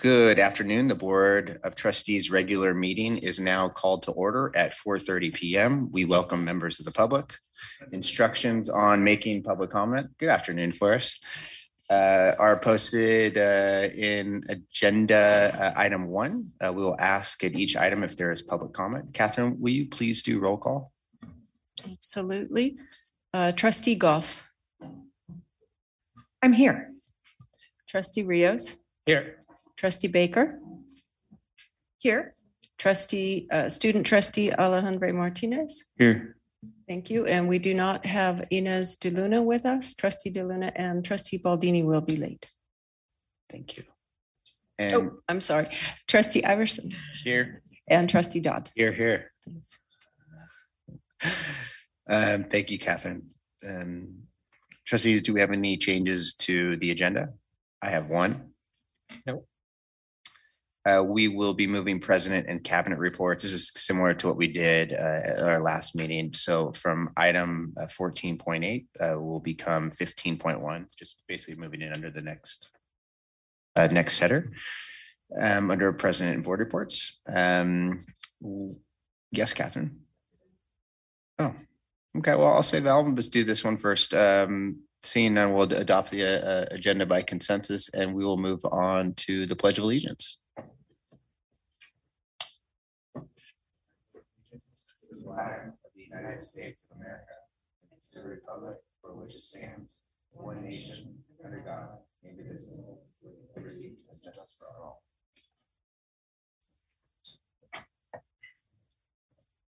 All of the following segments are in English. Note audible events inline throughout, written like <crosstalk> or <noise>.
Good afternoon. The Board of Trustees' regular meeting is now called to order at 4:30 PM. We welcome members of the public. Instructions on making public comment. Good afternoon, Forrest. Uh, Are posted uh, in agenda uh, item one. Uh, We will ask at each item if there is public comment. Catherine, will you please do roll call? Absolutely. Uh, Trustee Goff, I'm here. trustee Rios, Here. Trustee Baker, Here. trustee, uh, student trustee Alejandro Martinez. Here. Thank you. And we do not have Inez DeLuna with us. Trustee DeLuna and trustee Baldini will be late. Thank you. And Oh, I'm sorry. Trustee Iverson here. and trustee Dodd. Here, here. Thanks. Um, thank you, Catherine. Um, trustees, do we have any changes to the agenda? I have one. No. Uh, we will be moving president and cabinet reports. This is similar to what we did uh, at our last meeting. So from item uh, fourteen point eight uh, will become fifteen point one, just basically moving it under the next uh, next header um, under president and board reports. Um, yes, Catherine. Oh, okay. Well, I'll say Val, let's do this one first. Um, seeing none, we'll adopt the uh, agenda by consensus and we will move on to the pledge of allegiance. Of the United States of America, to the republic for which it stands, one nation, under God, indivisible, with liberty and justice for all.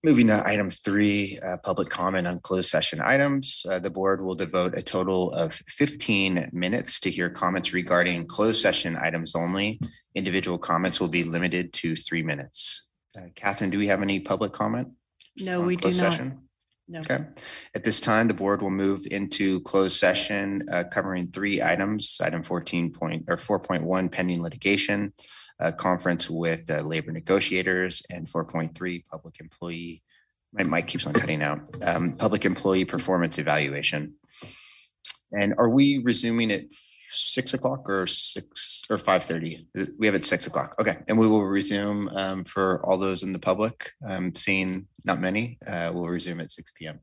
Moving to item three, uh, public comment on closed session items. Uh, the board will devote a total of fifteen minutes to hear comments regarding closed session items only. Individual comments will be limited to three minutes. Uh, Catherine, do we have any public comment? No, on we do closed not. session? No. Okay. At this time, the board will move into closed session uh, covering three items. Item fourteen point or four point one pending litigation, a conference with uh, labor negotiators, and four point three public employee. My mic keeps on cutting out. Um, Public employee performance evaluation. And are we resuming at six o'clock or six or five thirty? We have it six o'clock. Okay, and we will resume um, for all those in the public. Um, seeing not many, uh, we'll resume at six P M.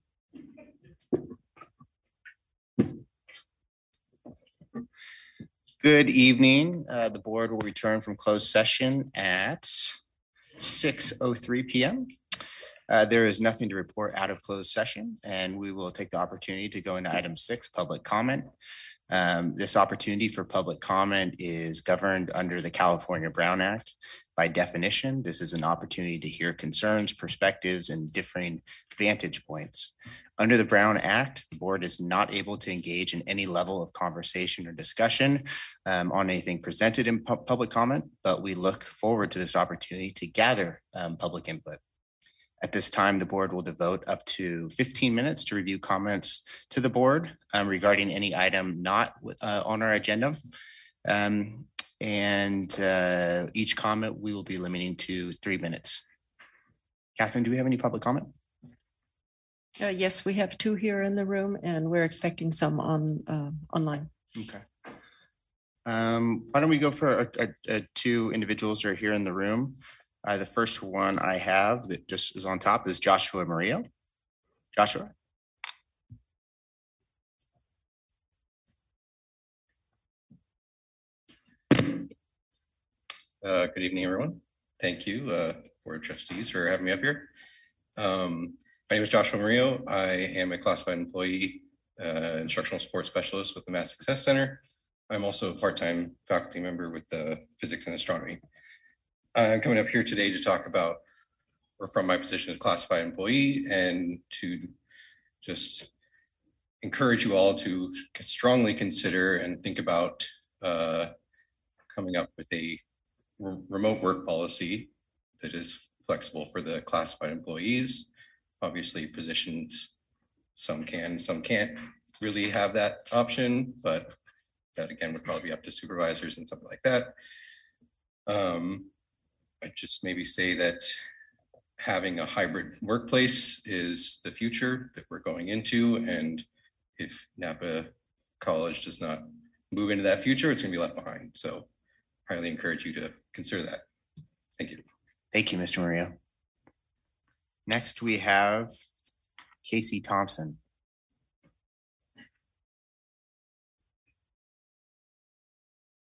Good evening. Uh, the board will return from closed session at six oh three P M. Uh, there is nothing to report out of closed session, and we will take the opportunity to go into item six, public comment. Um, this opportunity for public comment is governed under the California Brown Act. By definition, this is an opportunity to hear concerns, perspectives, and differing vantage points. Under the Brown Act, the board is not able to engage in any level of conversation or discussion um, on anything presented in pu- public comment, but we look forward to this opportunity to gather um, public input. At this time, the board will devote up to 15 minutes to review comments to the board um, regarding any item not uh, on our agenda. Um, And uh, each comment, we will be limiting to three minutes. Catherine, do we have any public comment? Uh, yes, we have two here in the room and we're expecting some on, uh, online. Okay. Um, Why don't we go for uh, uh, uh, two individuals who are here in the room? Uh, The first one I have that just is on top is Joshua Maria. Joshua? Uh, Good evening, everyone. Thank you, uh, Board of Trustees, for having me up here. Um, My name is Joshua Mario. I am a classified employee, uh, instructional sports specialist with the Math Success Center. I'm also a part-time faculty member with the Physics and Astronomy. I'm coming up here today to talk about, or from my position as classified employee, and to just encourage you all to strongly consider and think about uh, coming up with a re- remote work policy that is flexible for the classified employees. Obviously, positions, some can, some can't really have that option, but that again would probably be up to supervisors and something like that. Um, I just maybe say that having a hybrid workplace is the future that we're going into, and if Napa College does not move into that future, it's gonna be left behind. So highly encourage you to consider that. Thank you. Thank you, Mr. Mario. Next, we have Casey Thompson.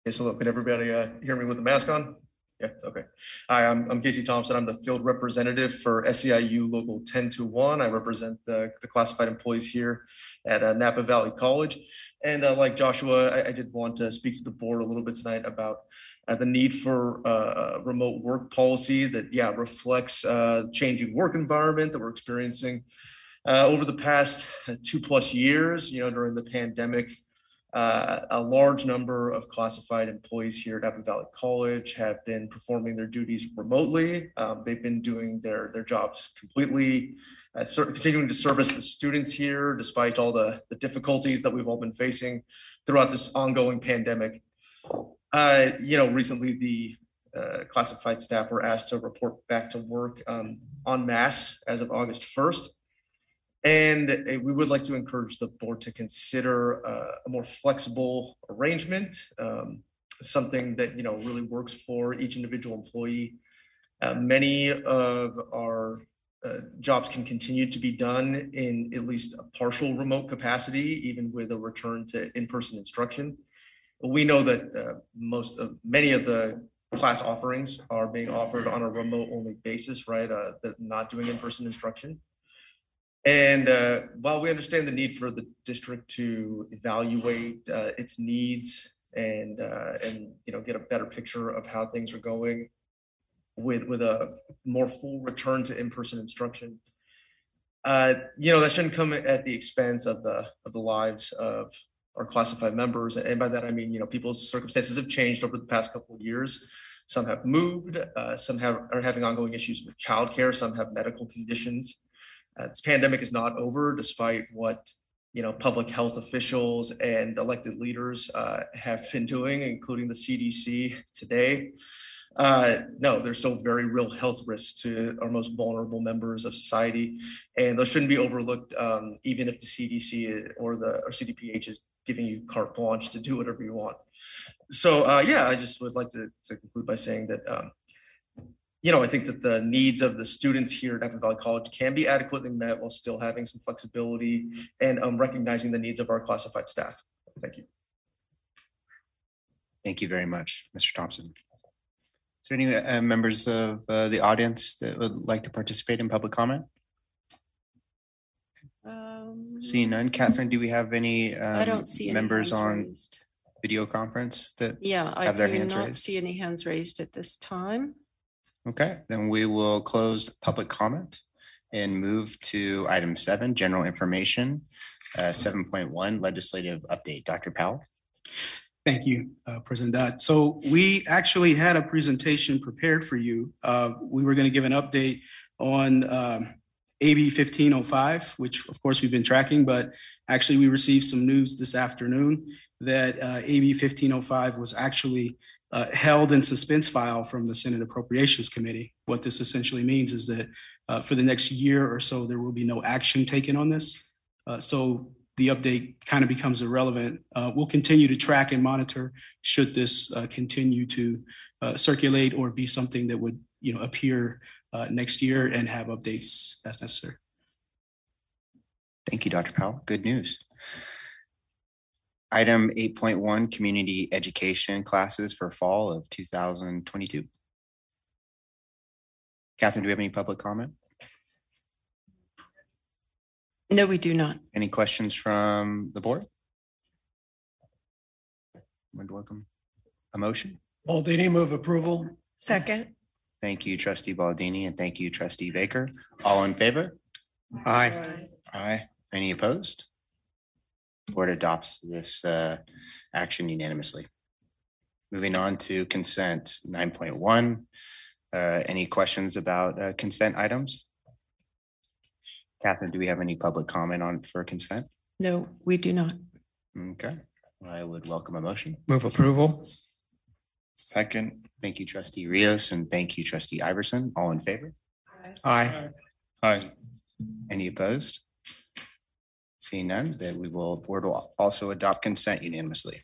Yes, hello. Can everybody uh, hear me with the mask on? Yeah, okay. Hi, I'm, I'm Casey Thompson. I'm the field representative for SEIU Local 1021. I represent the, the classified employees here at uh, Napa Valley College. And uh, like Joshua, I, I did want to speak to the board a little bit tonight about uh, the need for uh, a remote work policy that, yeah, reflects uh, changing work environment that we're experiencing uh, over the past two plus years, you know, during the pandemic. Uh, a large number of classified employees here at Napa Valley College have been performing their duties remotely. Um, they've been doing their, their jobs completely, uh, ser- continuing to service the students here despite all the, the difficulties that we've all been facing throughout this ongoing pandemic. Uh, you know, recently the uh, classified staff were asked to report back to work um, en masse as of August 1st. And uh, we would like to encourage the board to consider uh, a more flexible arrangement, um, something that, you know, really works for each individual employee. Uh, Many of our uh, jobs can continue to be done in at least a partial remote capacity, even with a return to in-person instruction. We know that uh, most of, many of the class offerings are being offered on a remote-only basis, right? Uh, not doing in-person instruction. And uh, while we understand the need for the district to evaluate uh, its needs and uh, and you know get a better picture of how things are going with with a more full return to in-person instruction, uh, you know that shouldn't come at the expense of the of the lives of our classified members. And by that I mean you know people's circumstances have changed over the past couple of years. Some have moved. Uh, some have are having ongoing issues with childcare. Some have medical conditions. Uh, this pandemic is not over, despite what you know public health officials and elected leaders uh, have been doing, including the CDC today. Uh, no, there's still very real health risks to our most vulnerable members of society, and those shouldn't be overlooked, um, even if the CDC or the or CDPH is giving you carte blanche to do whatever you want. So, uh, yeah, I just would like to, to conclude by saying that um, you know, I think that the needs of the students here at Napa Valley College can be adequately met while still having some flexibility and um, recognizing the needs of our classified staff. Thank you. Thank you very much, Mr. Thompson. Is there any uh, members of uh, the audience that would like to participate in public comment? Um, Seeing none, Catherine, do we have any I um, don't see any members hands on raised. video conference that, Yeah, I have their do hands not raised? see any hands raised at this time. Okay, then we will close public comment and move to item seven, general information, uh, seven point one legislative update. Dr. Powell? Thank you, uh, President Dodd. So we actually had a presentation prepared for you. Uh, We were going to give an update on um, AB 1505, which of course we've been tracking, but actually we received some news this afternoon that uh, AB 1505 was actually uh, held in suspense file from the Senate Appropriations Committee. What this essentially means is that uh, for the next year or so, there will be no action taken on this. Uh, So the update kind of becomes irrelevant. Uh, We'll continue to track and monitor should this uh, continue to uh, circulate or be something that would, you know, appear next year and have updates as necessary. Thank you, Dr. Powell. Good news. Item eight point one, community education classes for fall of two thousand twenty-two. Catherine, do we have any public comment? No, we do not. Any questions from the board? Would welcome a motion. Baldini move approval. Second. Thank you, trustee Baldini, and thank you, trustee Baker. All in favor? Aye. Aye. Any opposed? Board adopts this uh, action unanimously. Moving on to consent nine point one. Any questions about uh, consent items? Catherine, do we have any public comment on for consent? No, we do not. Okay, I would welcome a motion. Move approval. Second. Thank you, trustee Rios, and thank you, trustee Iverson. All in favor? Aye. Aye. Any opposed? Seeing none, that we will, board will also adopt consent unanimously.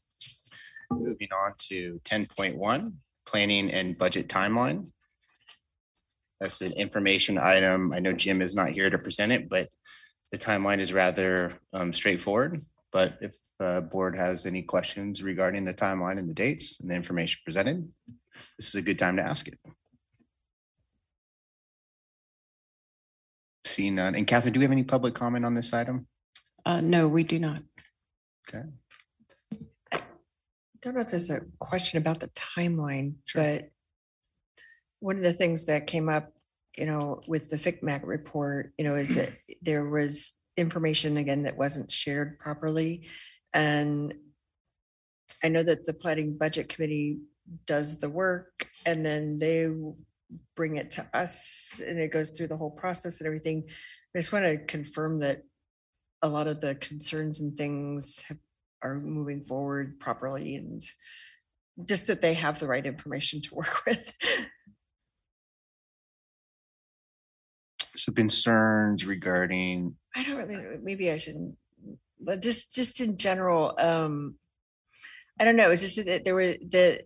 Moving on to ten point one, planning and budget timeline. That's an information item. I know Jim is not here to present it, but the timeline is rather um, straightforward. But if uh board has any questions regarding the timeline and the dates and the information presented, this is a good time to ask it. Seeing none. And Catherine, do we have any public comment on this item? Uh, no, we do not. Okay. I don't know if there's a question about the timeline, but one of the things that came up, you know, with the FCMAT report, you know, is that <clears throat> there was information again that wasn't shared properly. And I know that the planning budget committee does the work and then they bring it to us and it goes through the whole process and everything. I just want to confirm that a lot of the concerns and things have are moving forward properly and just that they have the right information to <laughs> work with. So concerns regarding, I don't really, know, maybe I shouldn't, but just, just in general, um, I don't know, is this that there were the,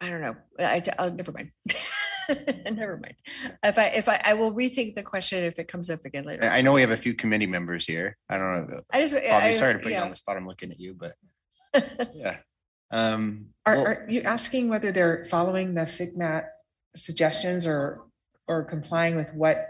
I don't know, I, I'll, never mind. <laughs> <laughs> Never mind. If I, if I, I will rethink the question if it comes up again later. I I know we have a few committee members here. I don't know. I just. Bobby, I- sorry to put you on the spot. I'm looking at you, but <laughs> yeah. Um, Are, well, are you asking whether they're following the FCMAT suggestions or, or complying with what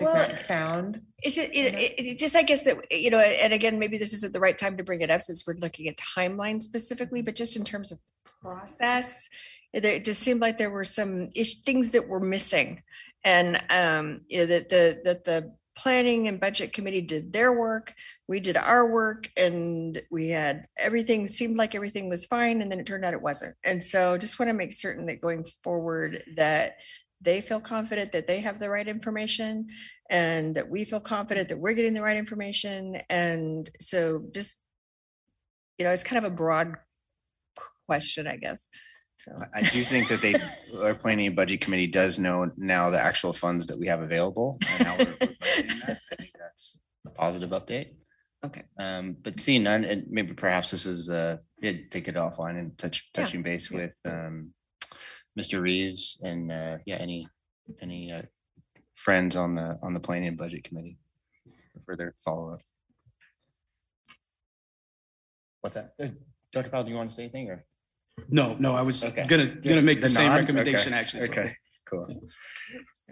Well, FCMAT found? It's just, it, it, it just, I guess that, you know, and again, maybe this isn't the right time to bring it up since we're looking at timeline specifically, but just in terms of process, there, it just seemed like there were some ish, things that were missing. And, um, you know, that the, that the planning and budget committee did their work, we did our work and we had, everything seemed like everything was fine and then it turned out it wasn't. And so just want to make certain that going forward that they feel confident that they have the right information and that we feel confident that we're getting the right information. And so just, you know, it's kind of a broad question, I guess. So, I do think that they, <laughs> our planning and budget committee does know now the actual funds that we have available. and how we're- we're budgeting that. I think That's a positive update. okay. Um, but seeing none, and maybe perhaps this is, uh, take it offline and touch, Yeah, touching base yeah. with, um, Mr. Reeves and, uh, yeah, any, any, uh, friends on the, on the planning and budget committee for their follow-up. What's that? Uh, Dr. Powell, do you want to say anything or? No, no, I was Okay. gonna, gonna make the The same nod? recommendation, Okay, actually. so- Okay, cool.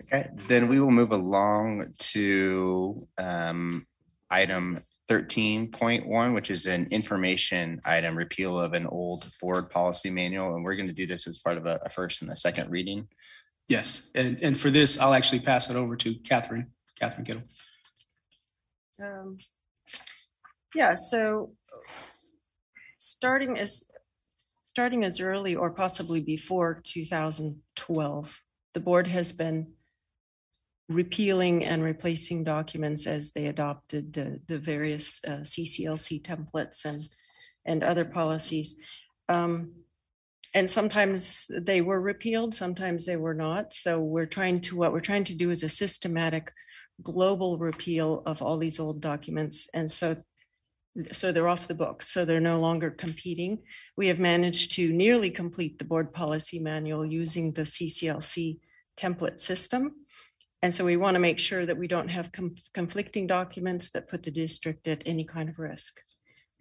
Okay, then we will move along to um item thirteen point one, which is an information item, repeal of an old board policy manual, and we're going to do this as part of a a first and a second reading. Yes, and, and for this, I'll actually pass it over to Catherine, Catherine Kittle. Um, Yeah, so starting as, starting as early or possibly before two thousand twelve, the board has been repealing and replacing documents as they adopted the, the various uh, CCLC templates and, and other policies. Um, And sometimes they were repealed, sometimes they were not. So we're trying to, what we're trying to do is a systematic global repeal of all these old documents. And so, so they're off the books, so they're no longer competing. We have managed to nearly complete the board policy manual using the CCLC template system. And so we want to make sure that we don't have conflicting documents that put the district at any kind of risk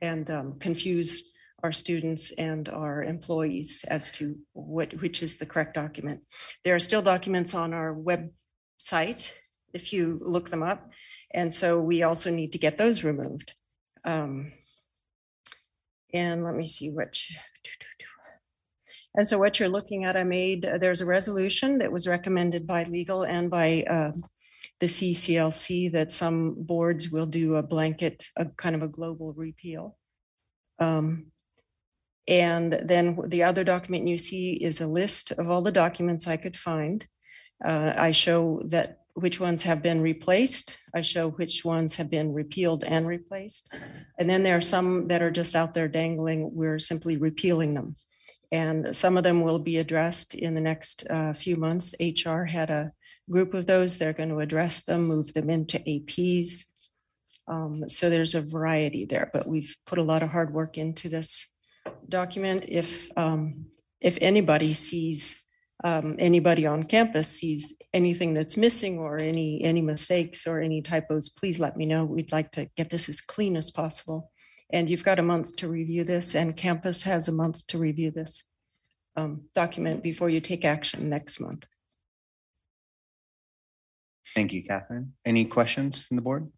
and um, confuse our students and our employees as to what, which is the correct document. There are still documents on our website if you look them up. And so we also need to get those removed. Um, And let me see which. And so what you're looking at, I made, uh, there's a resolution that was recommended by legal and by uh, the CCLC that some boards will do a blanket, a kind of a global repeal. Um, And then the other document you see is a list of all the documents I could find. Uh, I show that which ones have been replaced. I show which ones have been repealed and replaced. And then there are some that are just out there dangling. We're simply repealing them. And some of them will be addressed in the next uh, few months. HR had a group of those. They're going to address them, move them into APs. Um, So there's a variety there, but we've put a lot of hard work into this document. If, um, if anybody sees, um, anybody on campus sees anything that's missing or any, any mistakes or any typos, please let me know. We'd like to get this as clean as possible. And you've got a month to review this and campus has a month to review this um, document before you take action next month. Thank you, Catherine. Any questions from the board?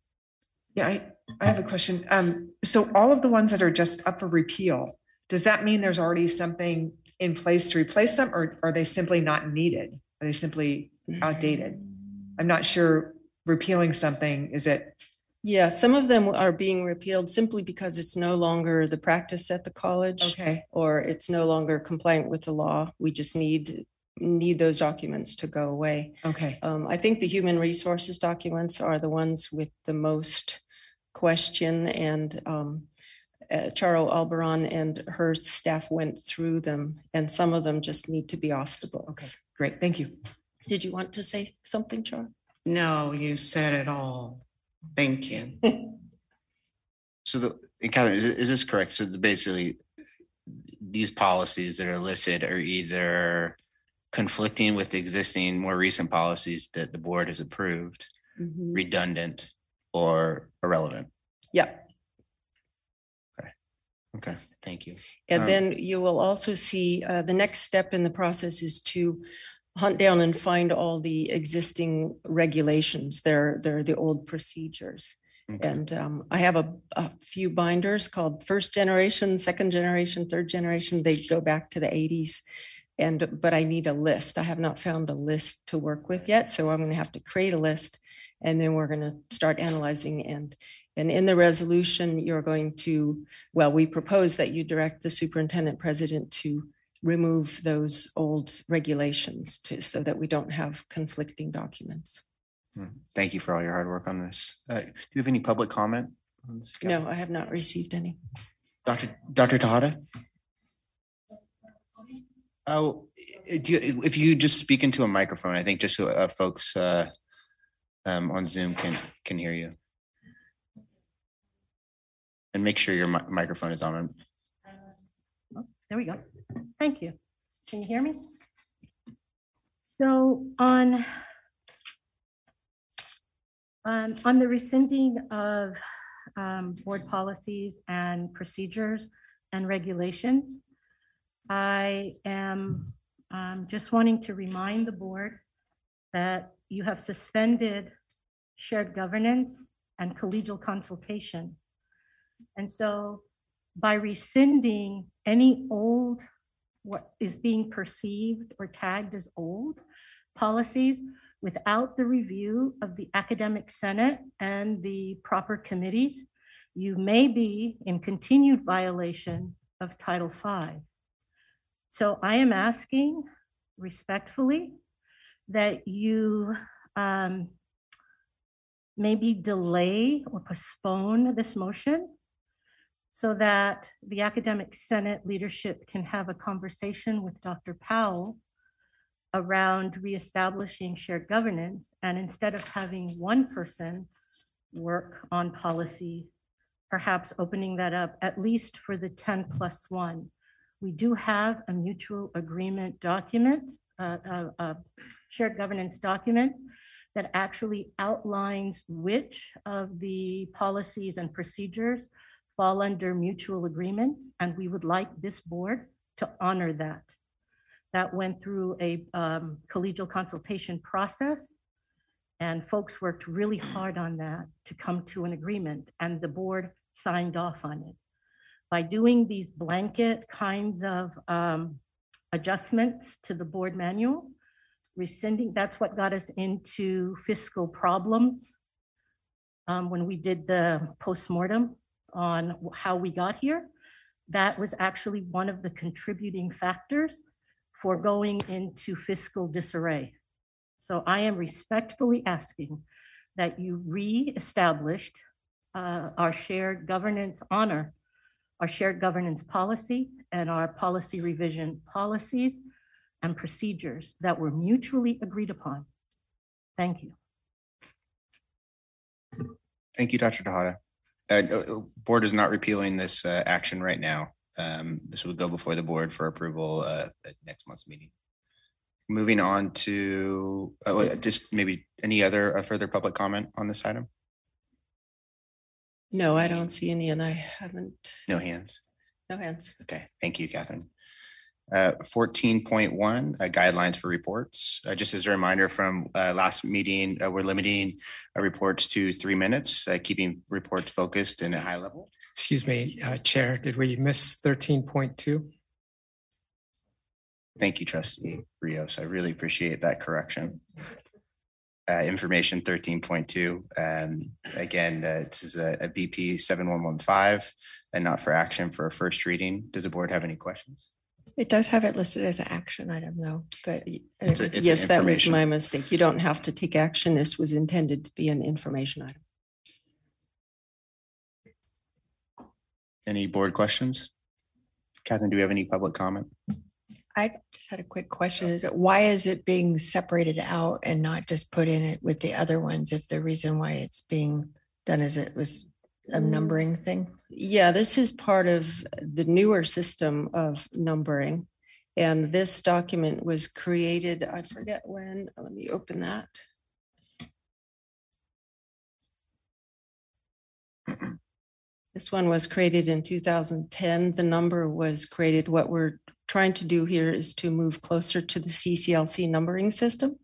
Yeah, I, I have a question. Um, so all of the ones that are just up for repeal, does that mean there's already something in place to replace them or are they simply not needed? Are they simply outdated? I'm not sure repealing something, is it, Yeah, some of them are being repealed simply because it's no longer the practice at the college. okay, Or it's no longer compliant with the law. We just need, need those documents to go away. okay, Um, I think the human resources documents are the ones with the most question and um, uh, Charo Alberon and her staff went through them and some of them just need to be off the okay, books. great, thank you. Did you want to say something, Charo? No, you said it all. Thank you. <laughs> So the, Catherine, is, is this correct? So the- basically, these policies that are listed are either conflicting with the existing more recent policies that the board has approved, redundant, or irrelevant. Yeah. Okay, thank you. And Um, then you will also see, uh, the next step in the process is to hunt down and find all the existing regulations. They're, they're the old procedures. Okay. And um, I have a, a few binders called first generation, second generation, third generation. They go back to the eighties. And, but I need a list. I have not found a list to work with yet, so I'm gonna have to create a list. And then we're gonna start analyzing and, and in the resolution, you're going to, well, we propose that you direct the superintendent president to remove those old regulations to, so that we don't have conflicting documents. Hmm. Thank you for all your hard work on this. Uh, Do you have any public comment? on this, Catherine? No, I have not received any. Dr. Dr. Tahada? Oh, do you, if you just speak into a microphone, I think just so uh, folks uh, um, on Zoom can, can hear you. And make sure your mi- microphone is on. There we go. Thank you. Can you hear me? So on um, on the rescinding of um, board policies and procedures and regulations, I am um, just wanting to remind the board that you have suspended shared governance and collegial consultation. And so by rescinding any old, what is being perceived or tagged as old policies without the review of the academic senate and the proper committees, you may be in continued violation of Title V. So I am asking respectfully that you um, maybe delay or postpone this motion so that the academic senate leadership can have a conversation with Dr. Powell around reestablishing shared governance. And instead of having one person work on policy, perhaps opening that up at least for the 10 plus one. We do have a mutual agreement document, uh, uh, shared governance document that actually outlines which of the policies and procedures fall under mutual agreement, and we would like this board to honor that. That went through a um, collegial consultation process, and folks worked really hard on that to come to an agreement, and the board signed off on it. By doing these blanket kinds of um, adjustments to the board manual, rescinding, that's what got us into fiscal problems um, when we did the postmortem on how we got here. That was actually one of the contributing factors for going into fiscal disarray. So I am respectfully asking that you re-established uh, our shared governance honor, our shared governance policy and our policy revision policies and procedures that were mutually agreed upon. Thank you. Thank you, Dr. Tahada. Uh, uh, Board is not repealing this uh, action right now. Um, This will go before the board for approval uh, at next month's meeting. Moving on to, uh, just maybe any other uh, further public comment on this item? No, I don't see any and I haven't, No hands. no hands. Okay, thank you, Catherine. Uh, Fourteen point one, guidelines for reports. Uh, Just as a reminder from uh, last meeting, uh, we're limiting uh, reports to three minutes, uh, keeping reports focused and at high level. Excuse me, uh, Chair, did we miss thirteen point two? Thank you, trustee Rios. I really appreciate that correction. Uh, information thirteen point two, um, again, uh, this is a, a BP seven one one five and not for action for a first reading. Does the board have any questions? It does have it listed as an action item though, but. It's a- it's Yes, that was information. my mistake. You don't have to take action. This was intended to be an information item. Any board questions? Catherine, do we have any public comment? I just had a quick question. Is it, why is it being separated out and not just put in it with the other ones? If the reason why it's being done is it was a Mm. numbering thing? Yeah, this is part of the newer system of numbering. And this document was created, I forget when, let me open that. This one was created in 2010. The number was created. What we're trying to do here is to move closer to the CCLC numbering system.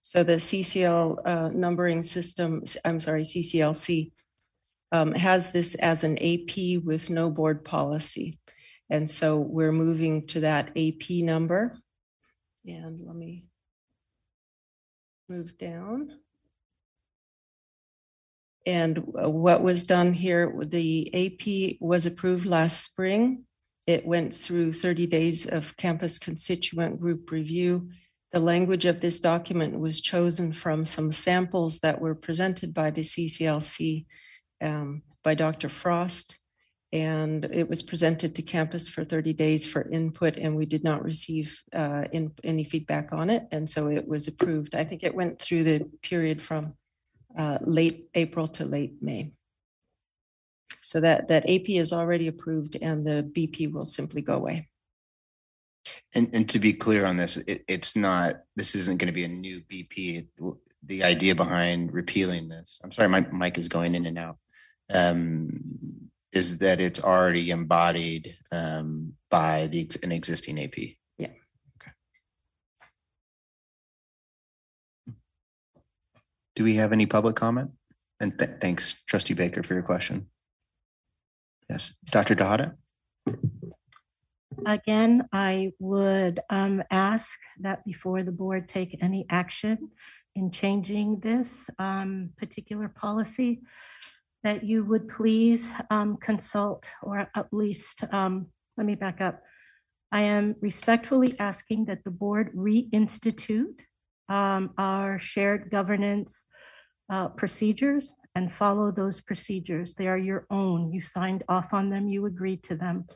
So the CCL uh, numbering system, I'm sorry, CCLC um, has this as an AP with no board policy. And so we're moving to that AP number. And let me move down. And uh, what was done here, the AP was approved last spring. It went through 30 days of campus constituent group review. The language of this document was chosen from some samples that were presented by the CCLC um, by Dr. Frost. And it was presented to campus for 30 days for input, and we did not receive uh, in, any feedback on it. And so it was approved. I think it went through the period from uh, late April to late May. So that, that AP is already approved and the BP will simply go away. And, and to be clear on this, it, it's not, this isn't going to be a new BP. The idea behind repealing this, I'm sorry, my mic is going in and out, um, is that it's already embodied um, by the, an existing AP. Yeah. Okay. Do we have any public comment? And th- thanks trustee Baker for your question. Yes, Dr. Dahada? Again, I would um, ask that before the board take any action in changing this um, particular policy, that you would please um, consult or at least, um, let me back up. I am respectfully asking that the board reinstitute um, our shared governance uh, procedures and follow those procedures. They are your own. You signed off on them, you agreed to them.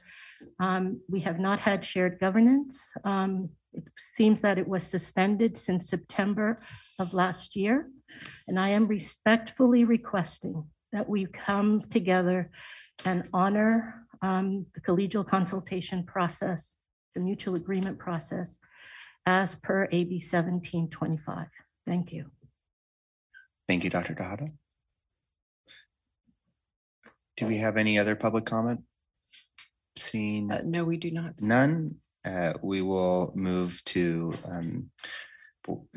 Um, We have not had shared governance. Um, It seems that it was suspended since September of last year. And I am respectfully requesting that we come together and honor um, the collegial consultation process, the mutual agreement process, as per AB 1725. Thank you. Thank you, Dr. Dahada. Do we have any other public comment? Seeing Uh, No, we do not. none, uh, we will move to um, for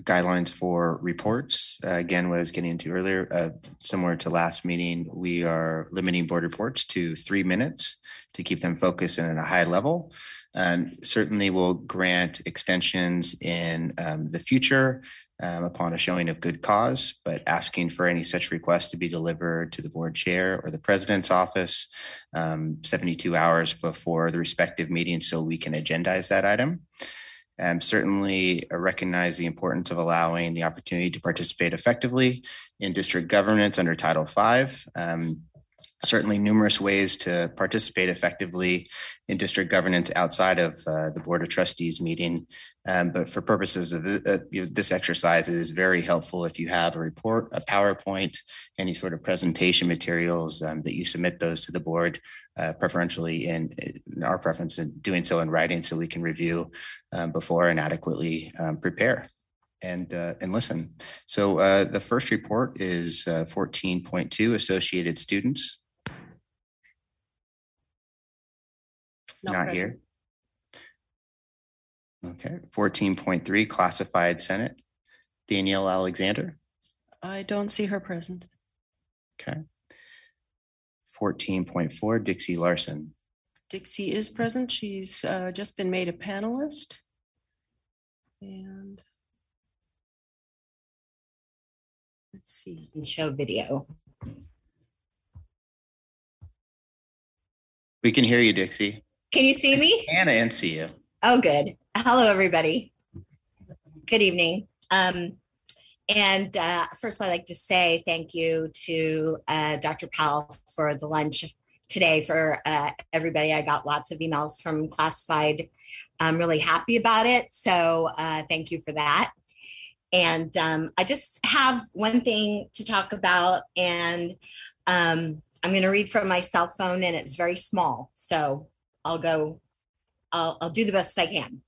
guidelines for reports. Uh, Again, what I was getting into earlier, uh, similar to last meeting, we are limiting board reports to three minutes to keep them focused and at a high level. And certainly will grant extensions in um, the future um, upon a showing of good cause, but asking for any such request to be delivered to the board chair or the president's office um, 72 hours before the respective meeting so we can agendize that item. Um, certainly uh, recognize the importance of allowing the opportunity to participate effectively in district governance under Title V. Um, certainly numerous ways to participate effectively in district governance outside of uh, the Board of Trustees meeting. Um, but for purposes of th- uh, this exercise, it is very helpful if you have a report, a PowerPoint, any sort of presentation materials um, that you submit those to the board uh, preferentially in, in our preference in doing so in writing so we can review um, before and adequately um, prepare and, uh, and listen. So uh, the first report is uh, 14.2 Associated Students. Not present. here. Okay, 14.3 Classified Senate. Danielle Alexander. I don't see her present. Okay. 14.4 Dixie Larson. Dixie is present. She's uh, just been made a panelist. And let's see. and show video. We can hear you, Dixie. Can you see me? Anna and see you. Oh, good. Hello, everybody. Good evening. Um, and uh, first, I'd like to say thank you to uh, Dr. Powell for the lunch today for uh, everybody. I got lots of emails from classified. I'm really happy about it. So uh, thank you for that. And um, I just have one thing to talk about, and um, I'm going to read from my cell phone, and it's very small. So I'll go, I'll, I'll do the best I can.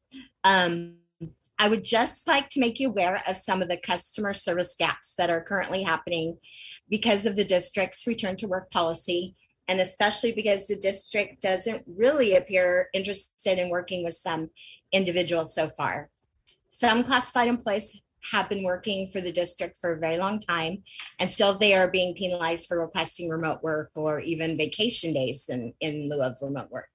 Um, I would just like to make you aware of some of the customer service gaps that are currently happening because of the district's return to work policy, and especially because the district doesn't really appear interested in working with some individuals so far. Some classified employees have been working for the district for a very long time, and still they are being penalized for requesting remote work or even vacation days in, in lieu of remote work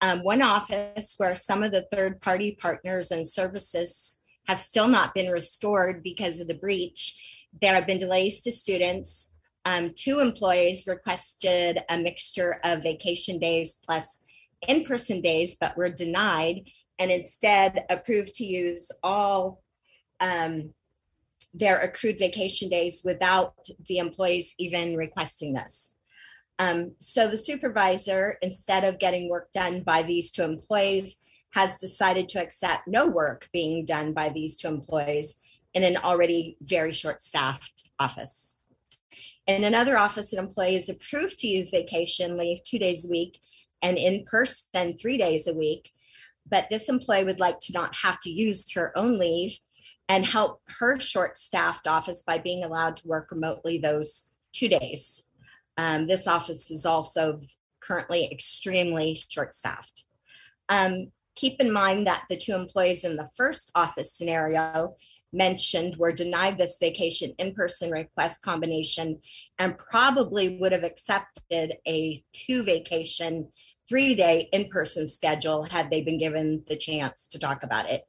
um, one office where some of the third party partners and services have still not been restored because of the breach. There have been delays to students. Um, two employees requested a mixture of vacation days plus in person days, but were denied and instead approved to use all um, their accrued vacation days without the employees even requesting this. Um, so the supervisor, instead of getting work done by these two employees, has decided to accept no work being done by these two employees in an already very short staffed office. In another office, an employee is approved to use vacation leave two days a week and in person three days a week. But this employee would like to not have to use her own leave and help her short staffed office by being allowed to work remotely those two days. Um, this office is also currently extremely short-staffed. Um, keep in mind that the two employees in the first office scenario mentioned were denied this vacation in-person request combination and probably would have accepted a two vacation, three-day in-person schedule had they been given the chance to talk about it.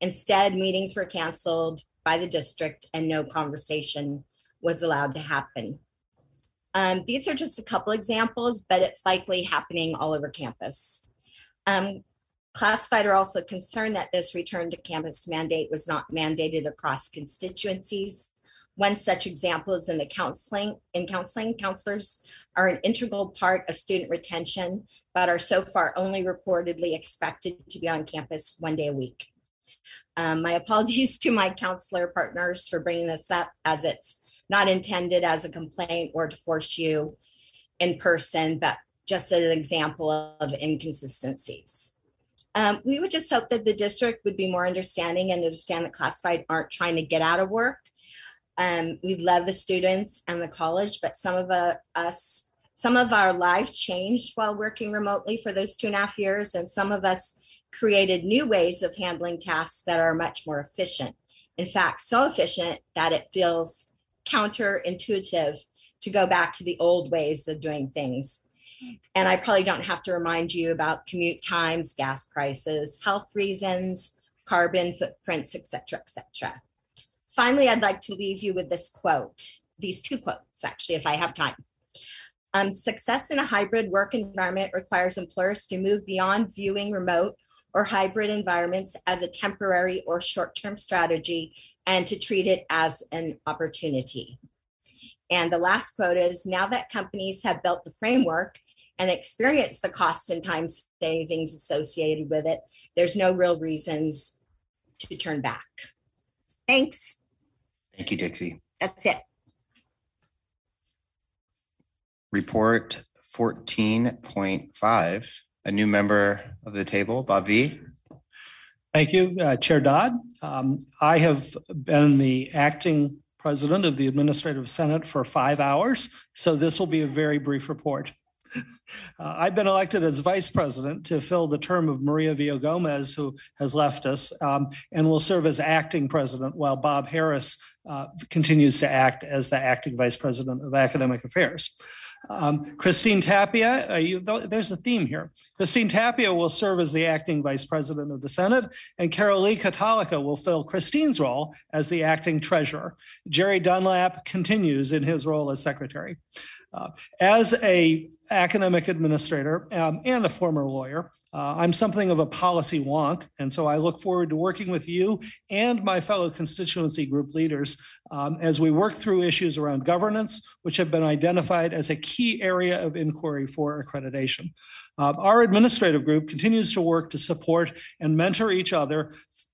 Instead, meetings were canceled by the district and no conversation was allowed to happen. Um, these are just a couple examples, but it's likely happening all over campus. Um, classified are also concerned that this return to campus mandate was not mandated across constituencies. One such example is in the counseling. In counseling, counselors are an integral part of student retention, but are so far only reportedly expected to be on campus one day a week. Um, my apologies <laughs> to my counselor partners for bringing this up as it's not intended as a complaint or to force you in person, but just as an example of inconsistencies. Um, we would just hope that the district would be more understanding and understand that classified aren't trying to get out of work. Um, we love the students and the college, but some of uh, us, some of our lives changed while working remotely for those two and a half years, and some of us created new ways of handling tasks that are much more efficient. In fact, so efficient that it feels counterintuitive to go back to the old ways of doing things. And I probably don't have to remind you about commute times, gas prices, health reasons, carbon footprints, et cetera, et cetera. Finally, I'd like to leave you with this quote, these two quotes, actually, if I have time. Um, success in a hybrid work environment requires employers to move beyond viewing remote or hybrid environments as a temporary or short-term strategy and to treat it as an opportunity. And the last quote is now that companies have built the framework and experienced the cost and time savings associated with it, there's no real reasons to turn back. Thanks. Thank you, Dixie. That's it. Report Fourteen point five, a new member of the table, Bob V. Thank you, uh, Chair Dodd. Um, I have been the acting president of the Administrative Senate for five hours, so this will be a very brief report. <laughs> Uh, I've been elected as vice president to fill the term of Maria Villa Gomez, who has left us, um, and will serve as acting president while Bob Harris uh, continues to act as the acting vice president of academic affairs. Um, Christine Tapia, uh, you, there's a theme here. Christine Tapia will serve as the acting vice president of the Senate, and Carol Lee Catalica will fill Christine's role as the acting treasurer. Jerry Dunlap continues in his role as secretary. Uh, as a academic administrator um, and a former lawyer, uh, I'm something of a policy wonk, and so I look forward to working with you and my fellow constituency group leaders um, as we work through issues around governance, which have been identified as a key area of inquiry for accreditation. Uh, our administrative group continues to work to support and mentor each other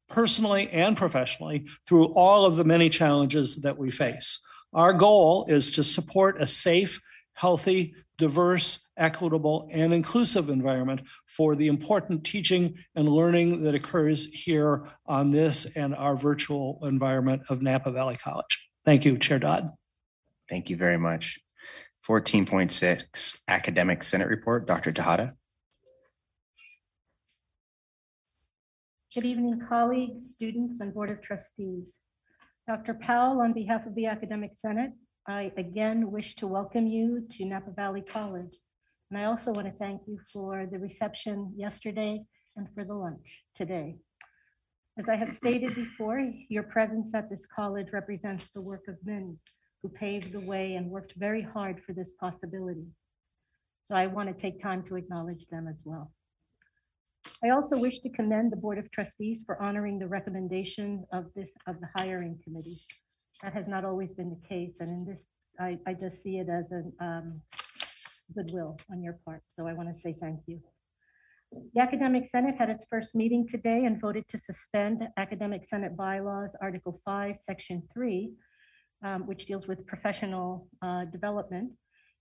personally and professionally through all of the many challenges that we face. Our goal is to support a safe, healthy, diverse, equitable, and inclusive environment for the important teaching and learning that occurs here on this and our virtual environment of Napa Valley College. Thank you, Chair Dodd. Thank you very much. Fourteen point six, Academic Senate Report, Dr. Tejada. Good evening, colleagues, students, and Board of Trustees. Dr. Powell, on behalf of the Academic Senate, I again wish to welcome you to Napa Valley College. And I also want to thank you for the reception yesterday and for the lunch today. As I have stated before, your presence at this college represents the work of many who paved the way and worked very hard for this possibility. So I want to take time to acknowledge them as well. I also wish to commend the Board of Trustees for honoring the recommendations of this, of the hiring committee. That has not always been the case, and in this, I, I just see it as a um, goodwill on your part, so I want to say thank you. The Academic Senate had its first meeting today and voted to suspend Academic Senate Bylaws, Article 5, Section 3, um, which deals with professional uh, development,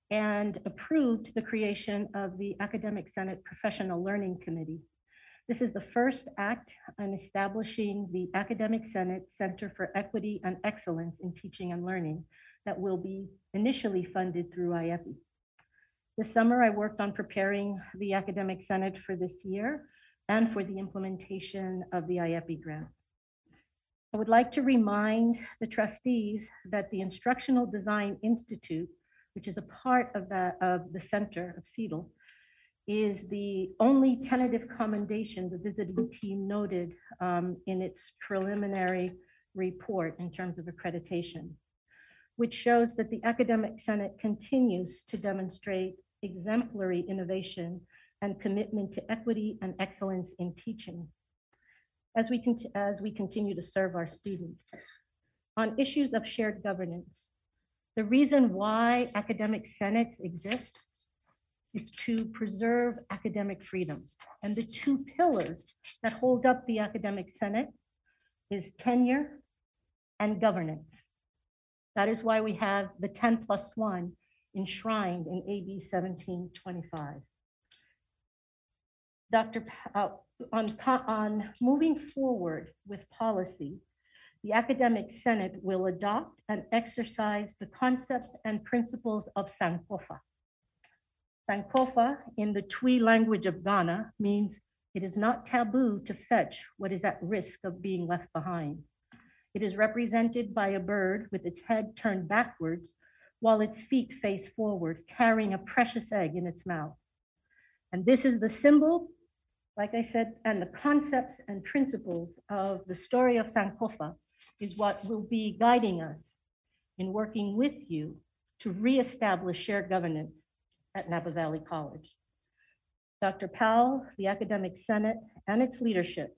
and approved the creation of the Academic Senate Professional Learning Committee. This is the first act on establishing the Academic Senate Center for Equity and Excellence in Teaching and Learning that will be initially funded through IEPI. This summer, I worked on preparing the Academic Senate for this year and for the implementation of the IEPI grant. I would like to remind the trustees that the Instructional Design Institute, which is a part of the, of the center of CEETL, is the only tentative commendation the visiting team noted um, in its preliminary report in terms of accreditation, which shows that the Academic Senate continues to demonstrate exemplary innovation and commitment to equity and excellence in teaching as we, as we continue to serve our students. On issues of shared governance, the reason why academic senates exist is to preserve academic freedom. And the two pillars that hold up the academic senate is tenure and governance. That is why we have the 10 plus one enshrined in AB 1725. Dr. Uh, on, on moving forward with policy, the Academic Senate will adopt and exercise the concepts and principles of Sankofa. Sankofa in the Twi language of Ghana means it is not taboo to fetch what is at risk of being left behind. It is represented by a bird with its head turned backwards while its feet face forward, carrying a precious egg in its mouth. And this is the symbol, like I said, and the concepts and principles of the story of Sankofa is what will be guiding us in working with you to reestablish shared governance at Napa Valley College. Dr. Powell, the Academic Senate, and its leadership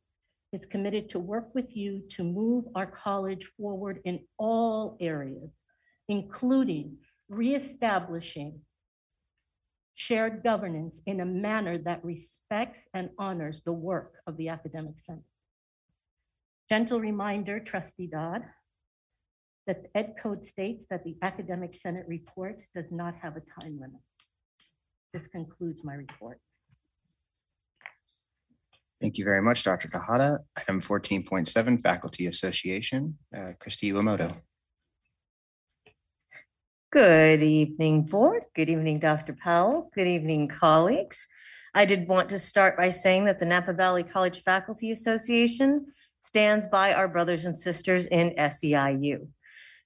is committed to work with you to move our college forward in all areas, including reestablishing shared governance in a manner that respects and honors the work of the Academic Senate. Gentle reminder, Trustee Dodd, that Ed Code states that the Academic Senate report does not have a time limit. This concludes my report. Thank you very much, Dr. Tejada. Item fourteen point seven, Faculty Association, uh, Christy Iwamoto. Good evening, Board. Good evening, Dr. Powell. Good evening, colleagues. I did want to start by saying that the Napa Valley College Faculty Association stands by our brothers and sisters in SEIU.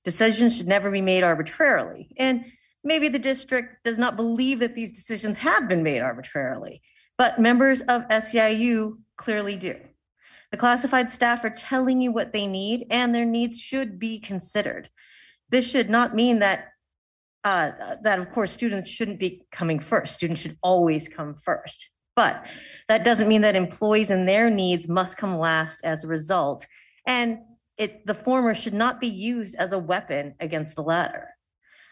Decisions should never be made arbitrarily, and maybe the district does not believe that these decisions have been made arbitrarily, but members of SEIU clearly do. The classified staff are telling you what they need, and their needs should be considered. This should not mean that uh, that of course students shouldn't be coming first. Students should always come first. But that doesn't mean that employees and their needs must come last as a result. And it, the former should not be used as a weapon against the latter.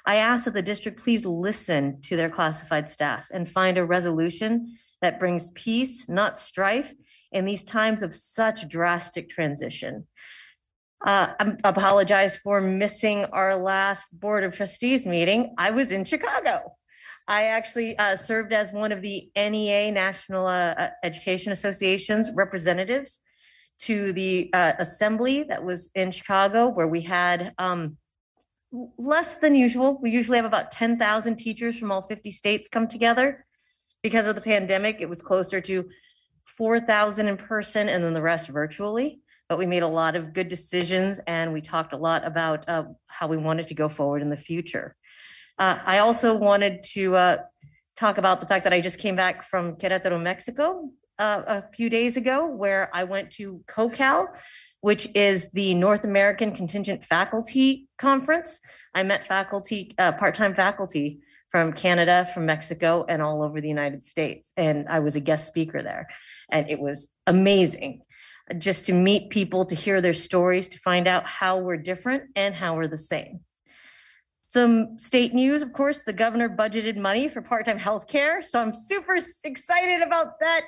I ask that the district please listen to their classified staff and find a resolution that brings peace, not strife, in these times of such drastic transition. Uh, I apologize for missing our last Board of Trustees meeting. I was in Chicago. I actually uh, served as one of the NEA National uh, uh, Education Association's representatives to the uh, assembly that was in Chicago, where we had um, less than usual. We usually have about 10,000 teachers from all 50 states come together. Because of the pandemic, it was closer to 4,000 in person and then the rest virtually but we made a lot of good decisions and we talked a lot about uh, how we wanted to go forward in the future. Uh, I also wanted to uh, talk about the fact that I just came back from Querétaro, Mexico uh, a few days ago, where I went to COCAL, which is the North American Contingent Faculty Conference. I met faculty, uh, part-time faculty from Canada, from Mexico, and all over the United States. And I was a guest speaker there. And it was amazing just to meet people, to hear their stories, to find out how we're different and how we're the same. Some state news, of course, the governor budgeted money for part-time health care. So I'm super excited about that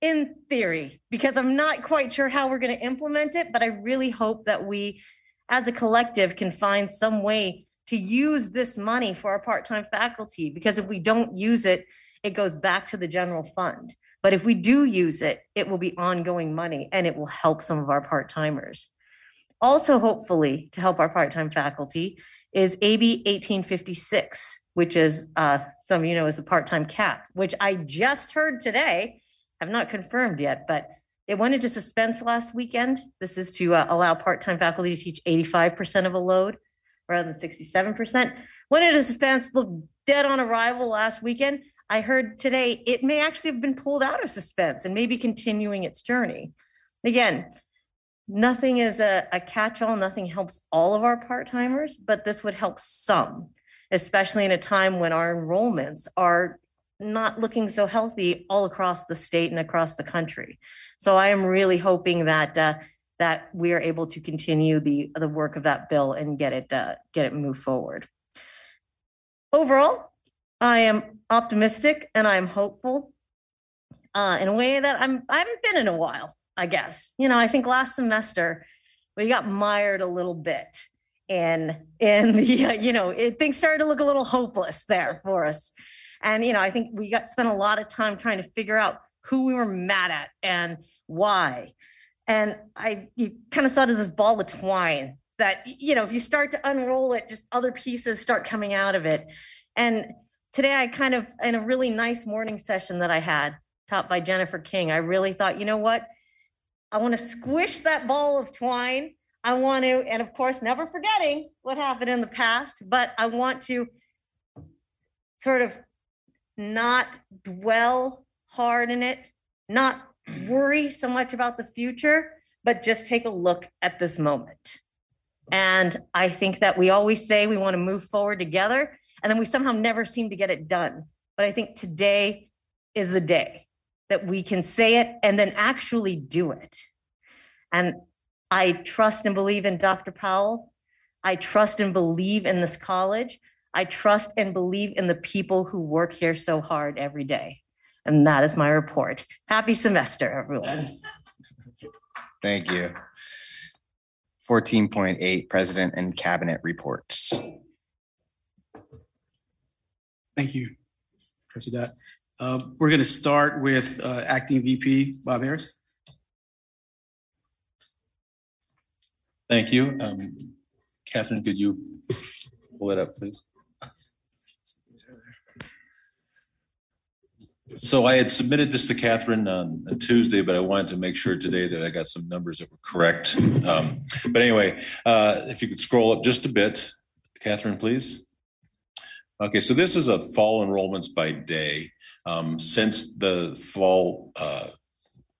in theory, because I'm not quite sure how we're going to implement it, but I really hope that we, as a collective, can find some way to use this money for our part-time faculty, because if we don't use it, it goes back to the general fund. But if we do use it, it will be ongoing money and it will help some of our part-timers. Also, hopefully, to help our part-time faculty is AB 1856, which is, uh, some of you know, is the part-time cap, which I just heard today, have not confirmed yet, but it went into suspense last weekend. This is to uh, allow part-time faculty to teach 85% of a load rather than 67%. Went into suspense, looked dead on arrival last weekend. I heard today it may actually have been pulled out of suspense and maybe continuing its journey. Again, nothing is a, a catch-all, nothing helps all of our part-timers, but this would help some, especially in a time when our enrollments are not looking so healthy all across the state and across the country. So I am really hoping that uh, that we are able to continue the the work of that bill and get it uh, get it moved forward. Overall, I am optimistic and I'm hopeful uh, in a way that I'm I haven't been in a while. I guess you know I think last semester we got mired a little bit in in the <laughs> you know it, things started to look a little hopeless there for us, and you know I think we got spent a lot of time trying to figure out who we were mad at and why, and I you kind of saw it as this ball of twine that you know if you start to unroll it, just other pieces start coming out of it, and today I kind of in a really nice morning session that I had taught by Jennifer King, I really thought, you know what? I want to squish that ball of twine. I want to, and of course, never forgetting what happened in the past, but I want to sort of not dwell hard in it, not worry so much about the future, but just take a look at this moment. And I think that we always say we want to move forward together, and then we somehow never seem to get it done. But I think today is the day that we can say it and then actually do it. And I trust and believe in Dr. Powell. I trust and believe in this college. I trust and believe in the people who work here so hard every day. And that is my report. Happy semester, everyone. Thank you. Fourteen point eight, President and Cabinet Reports. Thank you, Trustee Dodd. Uh, We're going to start with uh, Acting VP Bob Harris. Thank you. Um, Catherine, could you pull it up, please? So I had submitted this to Catherine on Tuesday, but I wanted to make sure today that I got some numbers that were correct. Um, But anyway, uh, if you could scroll up just a bit, Catherine, please. Okay, so this is a fall enrollments by day. Um, Since the fall, uh,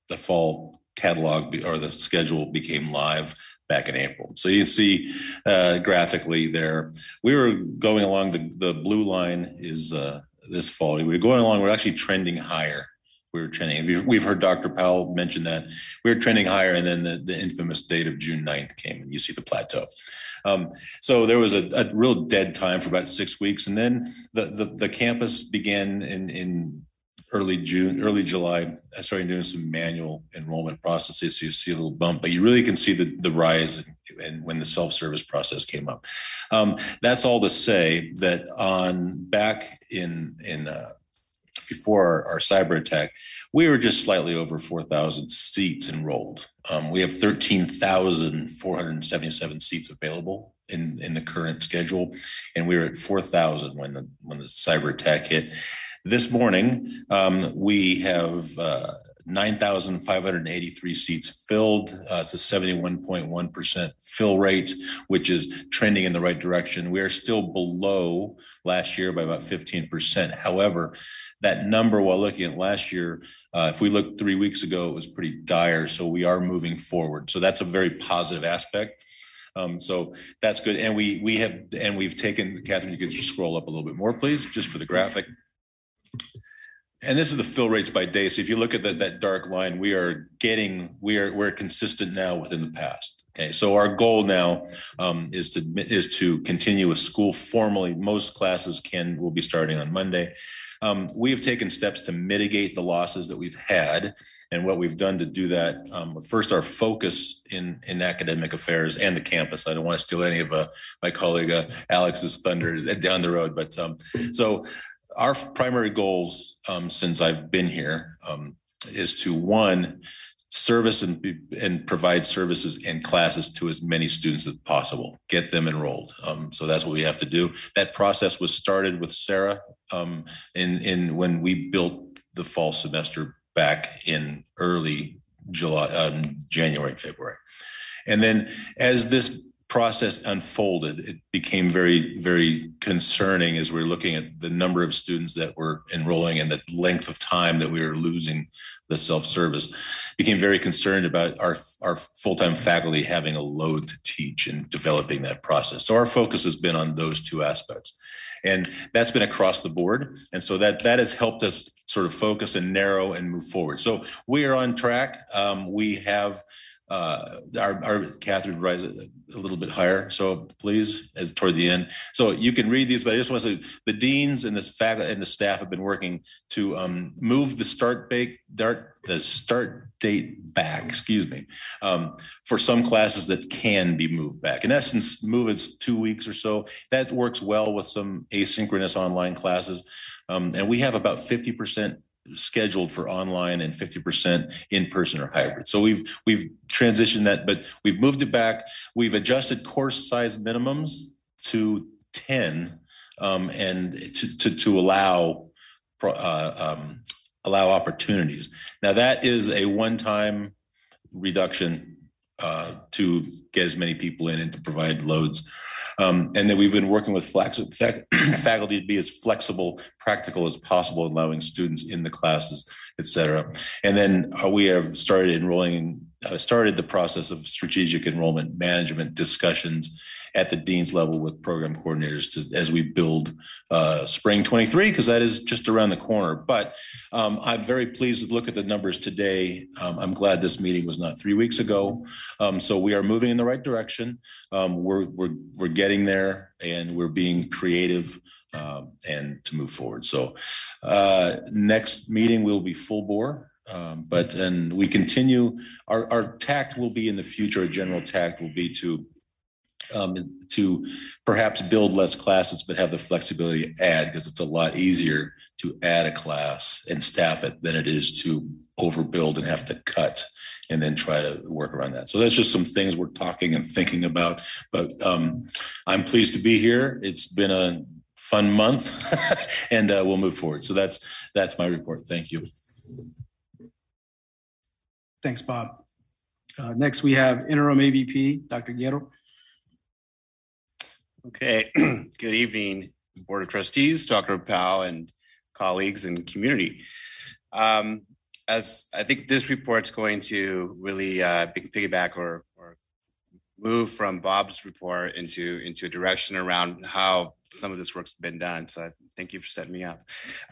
the fall catalog be- or the schedule became live back in April. So you see uh, graphically there, we were going along, the, the blue line is uh, this fall. We were going along, we're actually trending higher. We were trending, we've- heard Dr. Powell mention that. We were trending higher and then the, the infamous date of June 9th came and you see the plateau. Um, So there was a, a real dead time for about six weeks. And then the, the, the campus began in, in early June, early July, I started doing some manual enrollment processes. So you see a little bump, but you really can see the, the rise and when the self-service process came up. Um, that's all to say that on back in, in, uh, before our, our cyber attack, we were just slightly over 4,000 seats enrolled. Um, we have 13,477 seats available in, in the current schedule. And we were at 4,000 when the, when the cyber attack hit. This morning, um, we have, uh, 9,583 seats filled. Uh, it's a 71.1% fill rate, which is trending in the right direction. We are still below last year by about 15%. However, that number, while looking at last year, uh, if we looked three weeks ago, it was pretty dire. So we are moving forward. So that's a very positive aspect. Um, so that's good. And we, we have, and we've taken, Catherine, you could just scroll up a little bit more, please, just for the graphic. And this is the fill rates by day. So if you look at that, that dark line, we are getting, we are, we're consistent now within the past. Okay, so our goal now um, is to, is to continue a school formally. Most classes can, will be starting on Monday. Um, we have taken steps to mitigate the losses that we've had. And what we've done to do that, um, first, our focus in, in academic affairs and the campus. I don't want to steal any of uh, my colleague uh, Alex's thunder down the road, but um, so our primary goals um, since I've been here um, is to one service and and provide services and classes to as many students as possible. Get them enrolled. Um, so that's what we have to do. That process was started with Sarah um, in in when we built the fall semester back in early July, um, January, February. And then as this process unfolded, it became very, very concerning as we're looking at the number of students that were enrolling and the length of time that we were losing the self-service. Became very concerned about our, our full-time faculty having a load to teach and developing that process. So our focus has been on those two aspects. And that's been across the board. And so that, that has helped us sort of focus and narrow and move forward. So we are on track. Um, we have uh, our, our Catherine rise a little bit higher. So please, as toward the end. So you can read these, but I just want to say the deans and this faculty and the staff have been working to um, move the start date, the start date back, excuse me, um, for some classes that can be moved back. In essence, move it two weeks or so. That works well with some asynchronous online classes. Um, and we have about 50% scheduled for online and 50% in person or hybrid. So we've we've transitioned that, but we've moved it back. We've adjusted course size minimums to 10 um, and to, to, to allow uh, um, allow opportunities. Now that is a one-time reduction uh, to get as many people in and to provide loads. Um, and then we've been working with flex- fac- <clears throat> faculty to be as flexible, practical as possible, allowing students in the classes, et cetera. And then uh, we have started enrolling, started the process of strategic enrollment management discussions at the dean's level with program coordinators to, as we build uh, spring 23, because that is just around the corner. But um, I'm very pleased to look at the numbers today. Um, I'm glad this meeting was not three weeks ago. Um, so we are moving in the right direction. Um, we're, we're, we're getting there and we're being creative um, and to move forward. So uh, next meeting will be full bore. Um, but and we continue our, our tact will be in the future, a general tact will be to um, to perhaps build less classes, but have the flexibility to add, because it's a lot easier to add a class and staff it than it is to overbuild and have to cut and then try to work around that. So that's just some things we're talking and thinking about. But um, I'm pleased to be here. It's been a fun month <laughs> and uh, we'll move forward. So that's that's my report. Thank you. Thanks, Bob. Uh, Next, we have interim AVP, Dr. Guerrero. Okay, <clears throat> good evening, Board of Trustees, Dr. Powell, and colleagues and community. Um, As I think this report's going to really uh, pig- piggyback or or move from Bob's report into into a direction around how some of this work's been done. So I thank you for setting me up.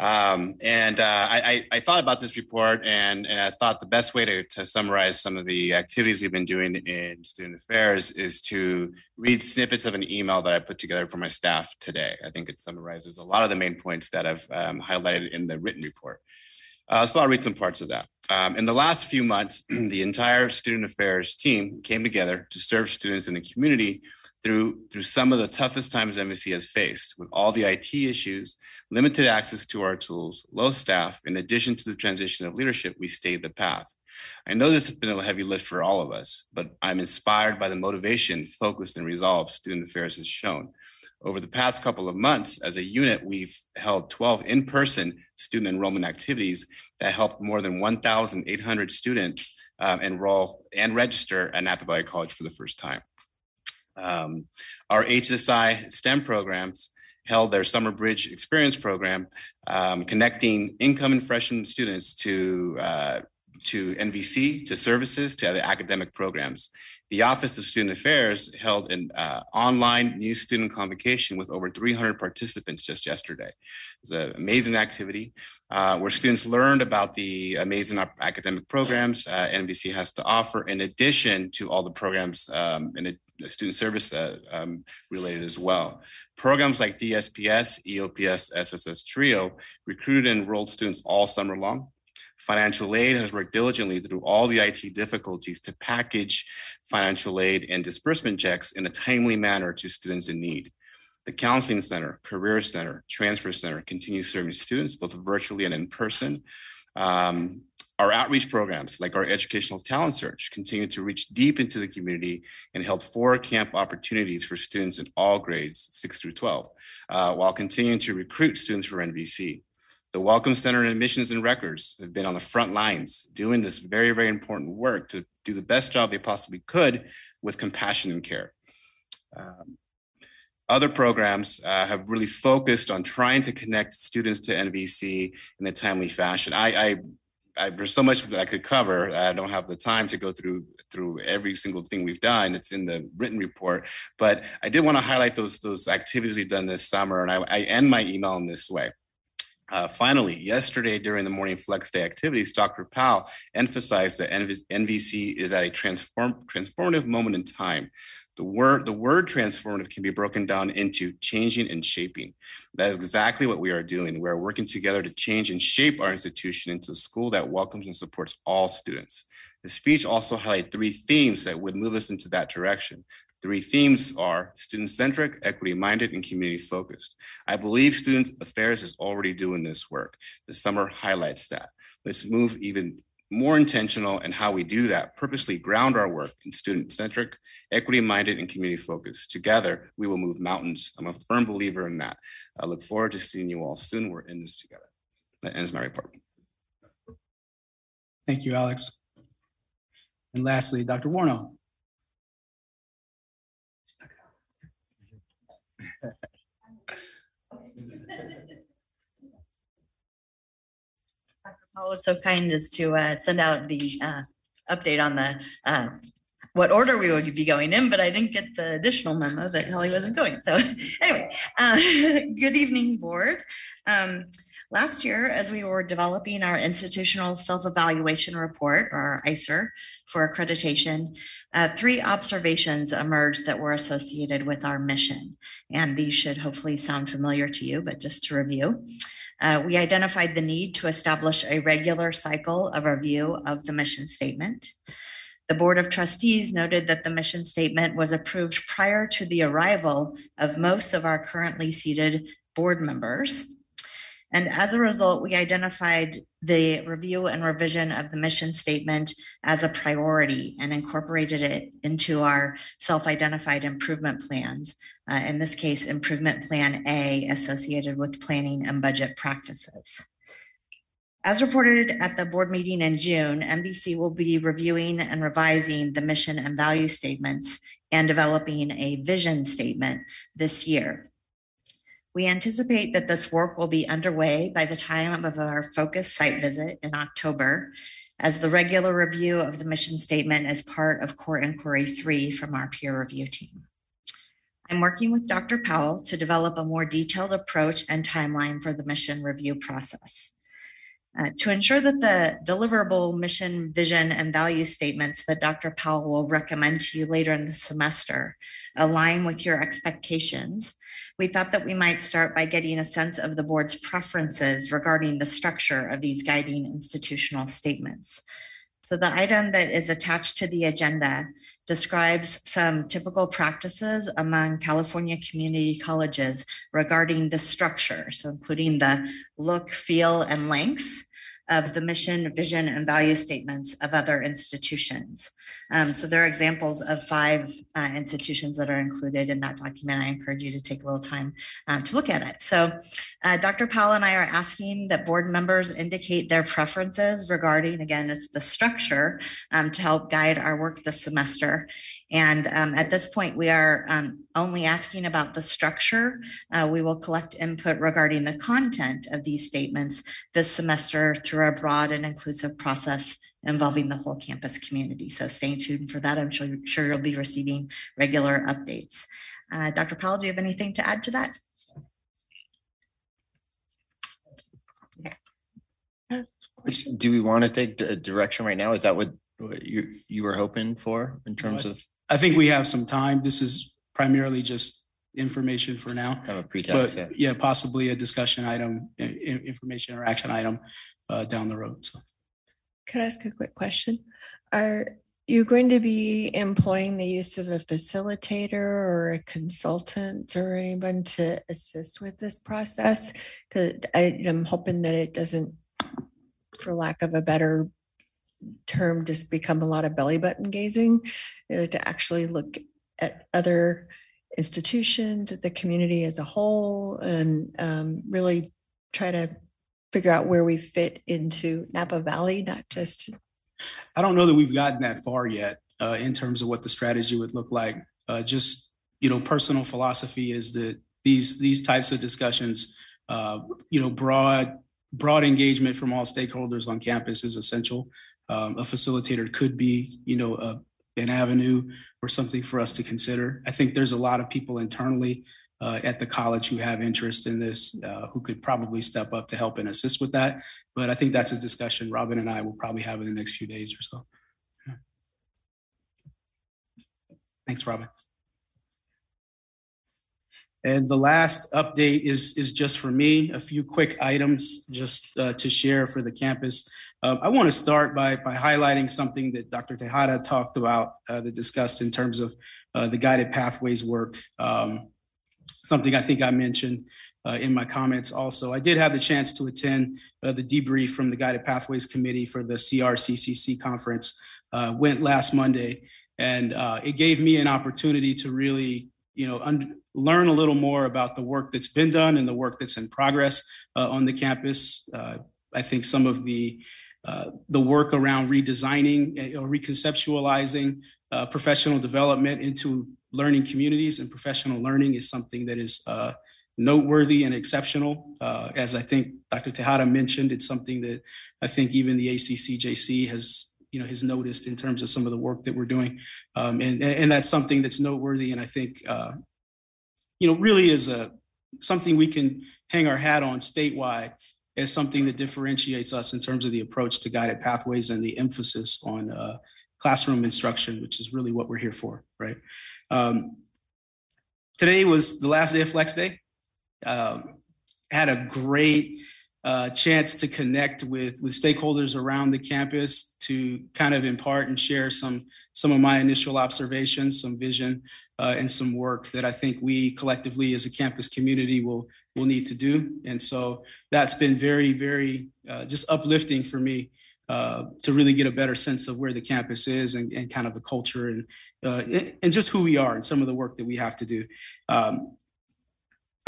Um, And uh, I I- thought about this report and and I thought the best way to to summarize some of the activities we've been doing in student affairs is to read snippets of an email that I put together for my staff today. I think it summarizes a lot of the main points that I've um, highlighted in the written report. Uh, so I'll read some parts of that. Um, in the last few months, <clears throat> the entire student affairs team came together to serve students in the community through through some of the toughest times NVC has faced, with all the IT issues, limited access to our tools, low staff. In addition to the transition of leadership, we stayed the path. I know this has been a heavy lift for all of us, but I'm inspired by the motivation, focus, and resolve student affairs has shown. Over the past couple of months, as a unit, we've held 12 in-person student enrollment activities that helped more than 1,800 students um, enroll and register at Napa Valley College for the first time. Um, Our HSI STEM programs held their Summer Bridge Experience Program, um, connecting incoming freshman students to uh, to NVC, to services, to other academic programs. The Office of Student Affairs held an uh, online new student convocation with over 300 participants just yesterday. It's an amazing activity uh, where students learned about the amazing academic programs uh, NVC has to offer, in addition to all the programs um, in a student service uh, um, related as well. Programs like DSPS, EOPS, SSS Trio recruited and enrolled students all summer long. Financial aid has worked diligently through all the IT difficulties to package financial aid and disbursement checks in a timely manner to students in need. The Counseling Center, Career Center, Transfer Center continue serving students both virtually and in person. Um, our outreach programs, like our educational talent search, continue to reach deep into the community and held four camp opportunities for students in all grades, six through 12, uh, while continuing to recruit students for NVC. The Welcome Center and Admissions and Records have been on the front lines doing this very, very important work to do the best job they possibly could with compassion and care. Um, other programs uh, have really focused on trying to connect students to NVC in a timely fashion. I, I, I there's so much I could cover. I don't have the time to go through through every single thing we've done. It's in the written report, but I did want to highlight those those activities we've done this summer, and I, I end my email in this way. Uh, finally, yesterday during the morning flex day activities, Dr. Powell emphasized that NVC is at a transform, transformative moment in time. The word, the word transformative can be broken down into changing and shaping. That is exactly what we are doing. We are working together to change and shape our institution into a school that welcomes and supports all students. The speech also highlighted three themes that would move us into that direction. Three themes are student-centric, equity-minded, and community-focused. I believe Student Affairs is already doing this work. The summer highlights that. Let's move even more intentional in how we do that, purposely ground our work in student-centric, equity-minded, and community-focused. Together, we will move mountains. I'm a firm believer in that. I look forward to seeing you all soon. We're in this together. That ends my report. Thank you, Alex. And lastly, Dr. Warno. Paul was so kind as to uh, send out the uh, update on the uh, what order we would be going in, but I didn't get the additional memo that Holly wasn't going. So <laughs> anyway, uh, <laughs> good evening, board. Um, Last year, as we were developing our institutional self-evaluation report, or ISER, for accreditation, uh, three observations emerged that were associated with our mission. And these should hopefully sound familiar to you, but just to review. Uh, we identified the need to establish a regular cycle of review of the mission statement. The Board of Trustees noted that the mission statement was approved prior to the arrival of most of our currently seated board members. And as a result, we identified the review and revision of the mission statement as a priority and incorporated it into our self-identified improvement plans. Uh, in this case, Improvement Plan A associated with planning and budget practices. As reported at the board meeting in June, NVC will be reviewing and revising the mission and value statements and developing a vision statement this year. We anticipate that this work will be underway by the time of our focus site visit in October, as the regular review of the mission statement is part of core inquiry three from our peer review team. I'm working with Dr. Powell to develop a more detailed approach and timeline for the mission review process. Uh, to ensure that the deliverable mission, vision, and value statements that Dr. Powell will recommend to you later in the semester align with your expectations, we thought that we might start by getting a sense of the board's preferences regarding the structure of these guiding institutional statements. So the item that is attached to the agenda describes some typical practices among California community colleges regarding the structure. So including the look, feel, and length of the mission, vision, and value statements of other institutions. Um, so there are examples of five uh, institutions that are included in that document. I encourage you to take a little time um, to look at it. So uh, Dr. Powell and I are asking that board members indicate their preferences regarding, again, it's the structure um, to help guide our work this semester. And um, at this point, we are um, only asking about the structure. Uh, we will collect input regarding the content of these statements this semester through a broad and inclusive process involving the whole campus community. So stay tuned for that. I'm sure, sure you'll be receiving regular updates. Uh, Dr. Powell, do you have anything to add to that? Do we want to take a direction right now? Is that what what you, you were hoping for in terms of I think we have some time. This is primarily just information for now. kind of a pretext? yeah? But yeah, possibly a discussion item, i- i- information or action item uh, down the road. So Could I ask a quick question? Are you going to be employing the use of a facilitator or a consultant or anyone to assist with this process? Because I am hoping that it doesn't, for lack of a better term, just become a lot of belly button gazing, uh, to actually look at other institutions, at the community as a whole, and um, really try to figure out where we fit into Napa Valley, not just I don't know that we've gotten that far yet uh, in terms of what the strategy would look like. Uh, just you know, personal philosophy is that these these types of discussions, uh, you know, broad broad engagement from all stakeholders on campus is essential. Um, a facilitator could be, you know, a, an avenue or something for us to consider. I think there's a lot of people internally uh, at the college who have interest in this, uh, who could probably step up to help and assist with that. But I think that's a discussion Robin and I will probably have in the next few days or so. Yeah. Thanks, Robin. And the last update is, is just for me, a few quick items just uh, to share for the campus. Uh, I want to start by, by highlighting something that Dr. Tejada talked about, uh, that discussed in terms of uh, the guided pathways work. Um, something I think I mentioned uh, in my comments also. I did have the chance to attend uh, the debrief from the Guided Pathways Committee for the CRCCC conference, went last Monday, and it gave me an opportunity to really, you know, un- learn a little more about the work that's been done and the work that's in progress uh, on the campus. Uh, I think some of the uh, the work around redesigning or reconceptualizing uh, professional development into learning communities and professional learning is something that is uh, noteworthy and exceptional. Uh, as I think Dr. Tejada mentioned, it's something that I think even the ACCJC has, you know, has noticed in terms of some of the work that we're doing. Um, and, and that's something that's noteworthy. And I think, uh, you know, really is a, something we can hang our hat on statewide as something that differentiates us in terms of the approach to guided pathways and the emphasis on uh, classroom instruction, which is really what we're here for, right? Um, today was the last day of Flex Day. Um, had a great uh, chance to connect with with stakeholders around the campus to kind of impart and share some some of my initial observations, some vision, uh, and some work that I think we collectively as a campus community will will need to do. And so that's been very, very uh, just uplifting for me uh, to really get a better sense of where the campus is and, and kind of the culture and uh, and just who we are and some of the work that we have to do. Um,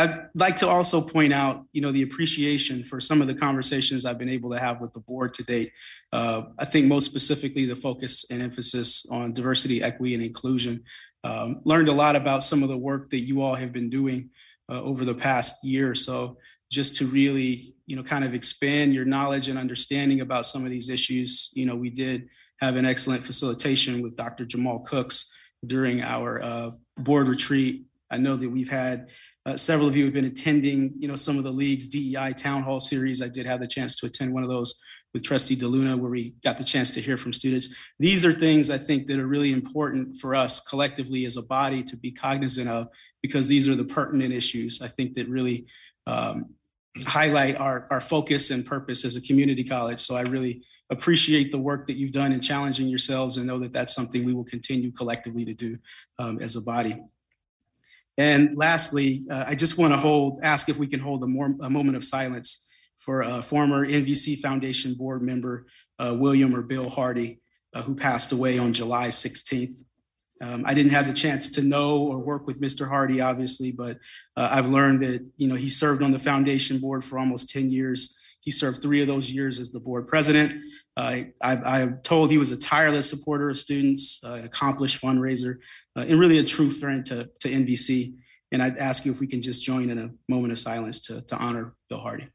I'd like to also point out, you know, the appreciation for some of the conversations I've been able to have with the board to date. Uh, I think most specifically the focus and emphasis on diversity, equity, and inclusion. Um, learned a lot about some of the work that you all have been doing uh, over the past year or so, just to really, you know, kind of expand your knowledge and understanding about some of these issues. You know, we did have an excellent facilitation with Dr. Jamal Cooks during our uh, board retreat. I know that we've had uh, several of you have been attending, you know, some of the league's DEI town hall series. I did have the chance to attend one of those with Trustee DeLuna, where we got the chance to hear from students. These are things I think that are really important for us collectively as a body to be cognizant of, because these are the pertinent issues I think that really um, highlight our, our focus and purpose as a community college. So I really appreciate the work that you've done in challenging yourselves and know that that's something we will continue collectively to do um, as a body. And lastly, uh, I just want to hold, ask if we can hold a, more, a moment of silence for a former NVC Foundation board member, uh, William or Bill Hardy, uh, who passed away on July 16th. Um, I didn't have the chance to know or work with Mr. Hardy, obviously, but uh, I've learned that you know he served on the foundation board for almost 10 years. He served three of those years as the board president. Uh, I, am told he was a tireless supporter of students, uh, an accomplished fundraiser, uh, and really a true friend to, to NVC. And I'd ask you if we can just join in a moment of silence to, to honor Bill Hardy.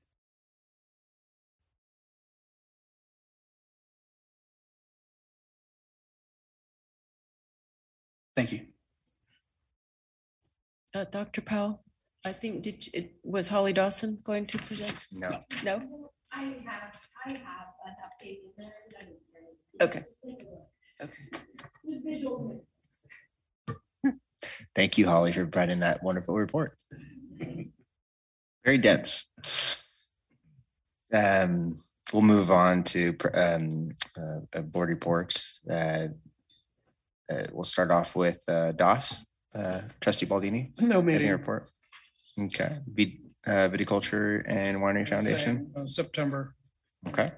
Thank you. Uh, Dr. Powell, I think, did, it was Holly Dawson going to present? No. No? I have, I have an update. Okay. Okay. Thank you, Holly, for providing that wonderful report. Very dense. Um, we'll move on to um, uh, uh, board reports. Uh, uh, we'll start off with uh, DOS, uh, Trustee Baldini. No meeting. report? Okay, Viticulture and Winery Foundation. Same, September. Okay.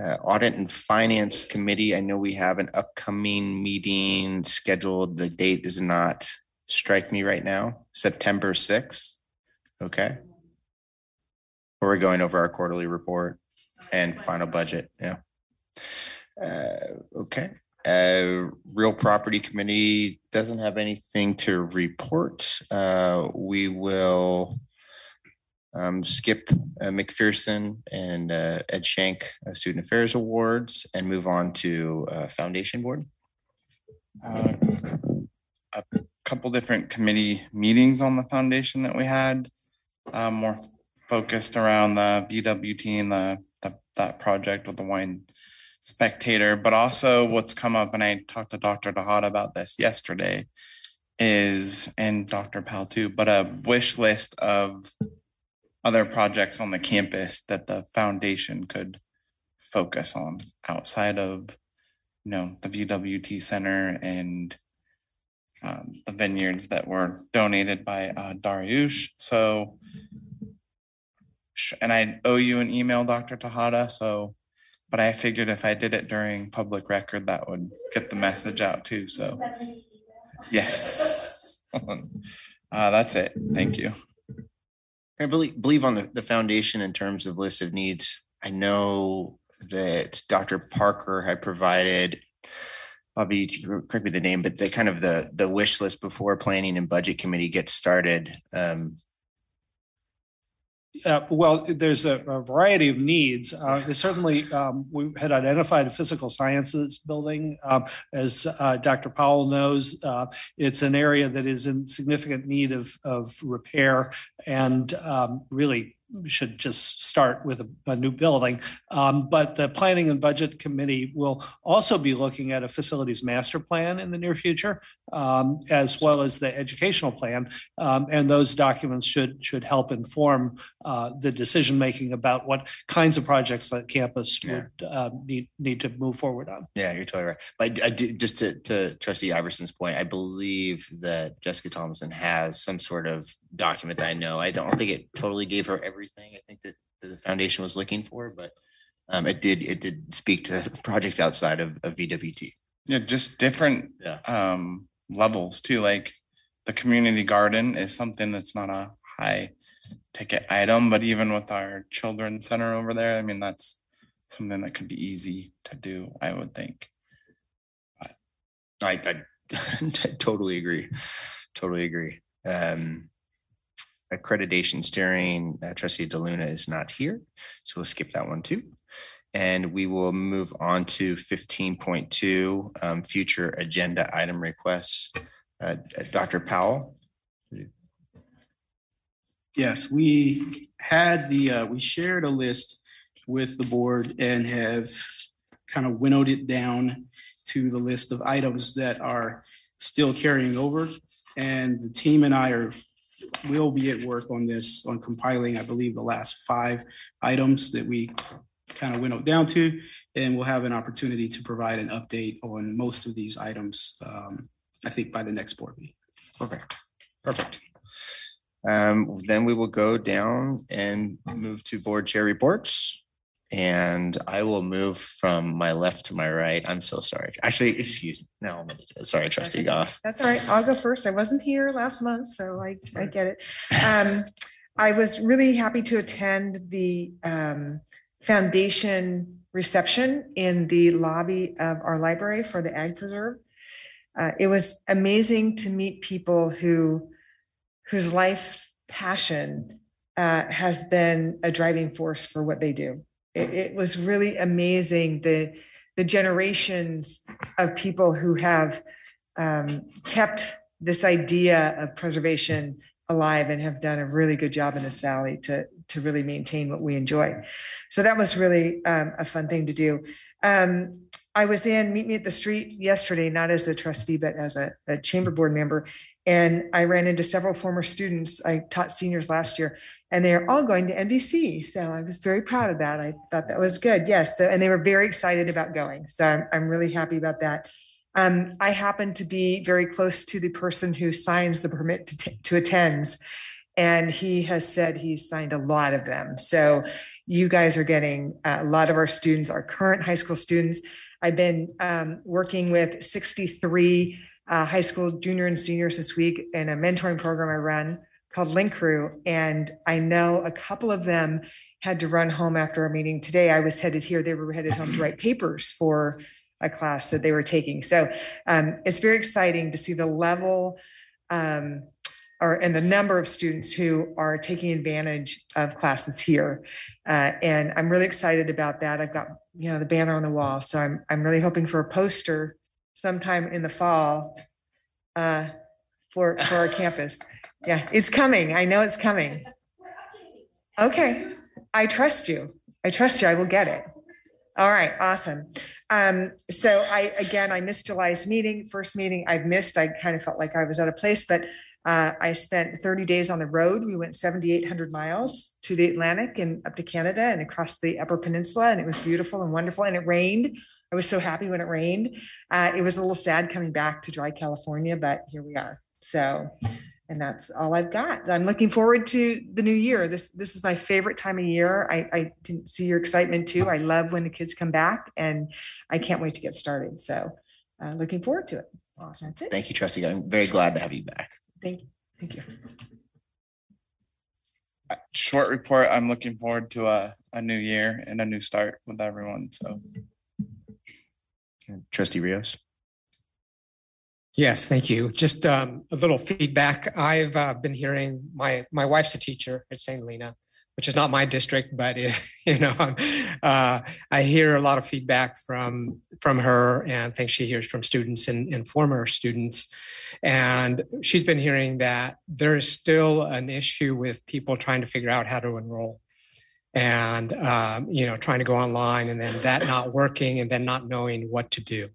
Uh, Audit and Finance Committee, I know we have an upcoming meeting scheduled. The date does not strike me right now, September sixth. Okay. Where We're going over our quarterly report and final budget, yeah. Uh, okay, uh, Real Property Committee doesn't have anything to report. Uh, we will um, skip uh, McPherson and uh, Ed Shank uh, Student Affairs Awards and move on to uh, Foundation Board. uh, a couple different committee meetings on the foundation that we had. uh, more focused around the VWT and the, the, that project with the wine spectator, but also what's come up, and I talked to Dr. Tejada about this yesterday, is, and Dr. Powell too, but a wish list of other projects on the campus that the foundation could focus on outside of you know the VWT Center and um, the vineyards that were donated by uh, Dariush. So, and I owe you an email, Dr. Tejada. So, but I figured if I did it during public record, that would get the message out too. So, yes, <laughs> uh, that's it. Thank you. I believe, believe on the, the foundation in terms of list of needs. I know that Dr. Parker had provided, Bobby, can correct me the name, but the kind of the, the wish list before planning and budget committee gets started. Um, Uh, well, there's a, a variety of needs. Uh, certainly, um, we had identified a physical sciences building. Um, as, uh, Dr. Powell knows, uh, it's an area that is in significant need of, of repair and, um, really should just start with a, a new building. Um, but the Planning and Budget Committee will also be looking at a facilities master plan in the near future, um, as well as the educational plan. Um, and those documents should, should help inform, uh, the decision-making about what kinds of projects that campus would, uh, need, need to move forward on. Yeah, you're totally right. But I do, just to, to trustee Iverson's point, I believe that Jessica Thompson has some sort of document that I know. I don't think it totally gave her everything. I think that the foundation was looking for, but um, it did, it did speak to <laughs> projects outside of, of VWT. Yeah, just different Yeah. um levels too. Like the community garden is something that's not a high ticket item, but even with our children's center over there, I mean, that's something that could be easy to do, I would think. I, I <laughs> totally agree. Totally agree. Um, accreditation steering, uh, trustee DeLuna is not here, so we'll skip that one too. And we will move on to fifteen point two, um, future agenda item requests. Uh, Dr. Powell? Yes, we had the, uh, we shared a list with the board and have kind of winnowed it down to the list of items that are still carrying over. And the team and I are, will be at work on this, on compiling, I believe, the last five items that we kind of winnowed down to. And we'll have an opportunity to provide an update on most of these items, um, I think by the next board meeting. Perfect, perfect. Um, then we will go down and move to board chair reports. And I will move from my left to my right. I'm so sorry. Actually, excuse me. No, I'm gonna do it. sorry, trustee Goff. That's all right. I'll go first. I wasn't here last month, so I, I get it. Um, I was really happy to attend the, um, foundation reception in the lobby of our library for the Ag Preserve. Uh, it was amazing to meet people who, whose life's passion, uh, has been a driving force for what they do. It, it was really amazing, the, the generations of people who have um, kept this idea of preservation alive and have done a really good job in this valley to, to really maintain what we enjoy. So that was really um, a fun thing to do. Um, I was in Meet Me at the Street yesterday, not as a trustee, but as a, a chamber board member. And I ran into several former students. I taught seniors last year, and they're all going to NVC. So I was very proud of that. I thought that was good. Yes. So, and they were very excited about going. So I'm, I'm really happy about that. Um, I happen to be very close to the person who signs the permit to, t- to attend. And he has said he's signed a lot of them. So you guys are getting uh, a lot of our students, our current high school students. I've been um, working with 63 uh, high school junior and seniors this week in a mentoring program I run called Link Crew. And I know a couple of them had to run home after a meeting today. I was headed here. They were headed home to write papers for a class that they were taking. So um, it's very exciting to see the level um, or and the number of students who are taking advantage of classes here. Uh, and I'm really excited about that. I've got you know the banner on the wall, so I'm I'm really hoping for a poster sometime in the fall uh, for for our campus. Yeah, it's coming. I know it's coming. Okay, I trust you. I trust you. I will get it. All right, awesome. Um, so I, again, I missed July's meeting, first meeting I've missed. I kind of felt like I was out of place, but uh, I spent 30 days on the road. We went 7,800 miles to the Atlantic and up to Canada and across the Upper Peninsula, and it was beautiful and wonderful. And it rained. I was so happy when it rained. Uh, it was a little sad coming back to dry California, but here we are. So, and that's all I've got. I'm looking forward to the new year. This this is my favorite time of year. I, I can see your excitement too. I love when the kids come back, and I can't wait to get started. So, uh, looking forward to it. Awesome. That's it. Thank you, trustee. I'm very glad to have you back. Thank, you. thank you. Short report, I'm looking forward to a, a new year and a new start with everyone, so. Trustee Rios? Yes, thank you. Just um, a little feedback. I've uh, been hearing, my, my wife's a teacher at St. Helena, which is not my district, but it, <laughs> you know, uh, I hear a lot of feedback from from her, and I think she hears from students and, and former students. And she's been hearing that there is still an issue with people trying to figure out how to enroll and um, you know trying to go online and then that not working and then not knowing what to do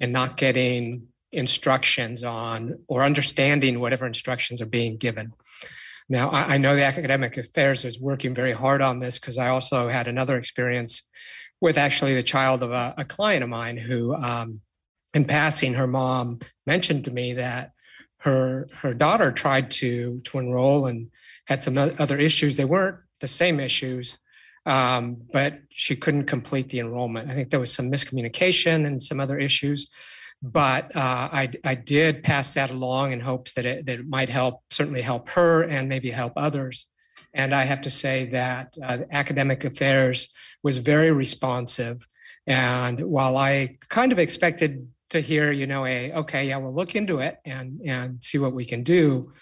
and not getting instructions on or understanding whatever instructions are being given. Now i, I know the academic affairs is working very hard on this because i also had another experience with actually the child of a, a client of mine who um, in passing her mom mentioned to me that her her daughter tried to to enroll and had some other issues. They weren't the same issues, um, but she couldn't complete the enrollment. I think there was some miscommunication and some other issues. But uh, I, I did pass that along in hopes that it, that it might help, certainly help her and maybe help others. And I have to say that uh, academic affairs was very responsive. And while I kind of expected to hear, you know, a okay, yeah, we'll look into it and and see what we can do,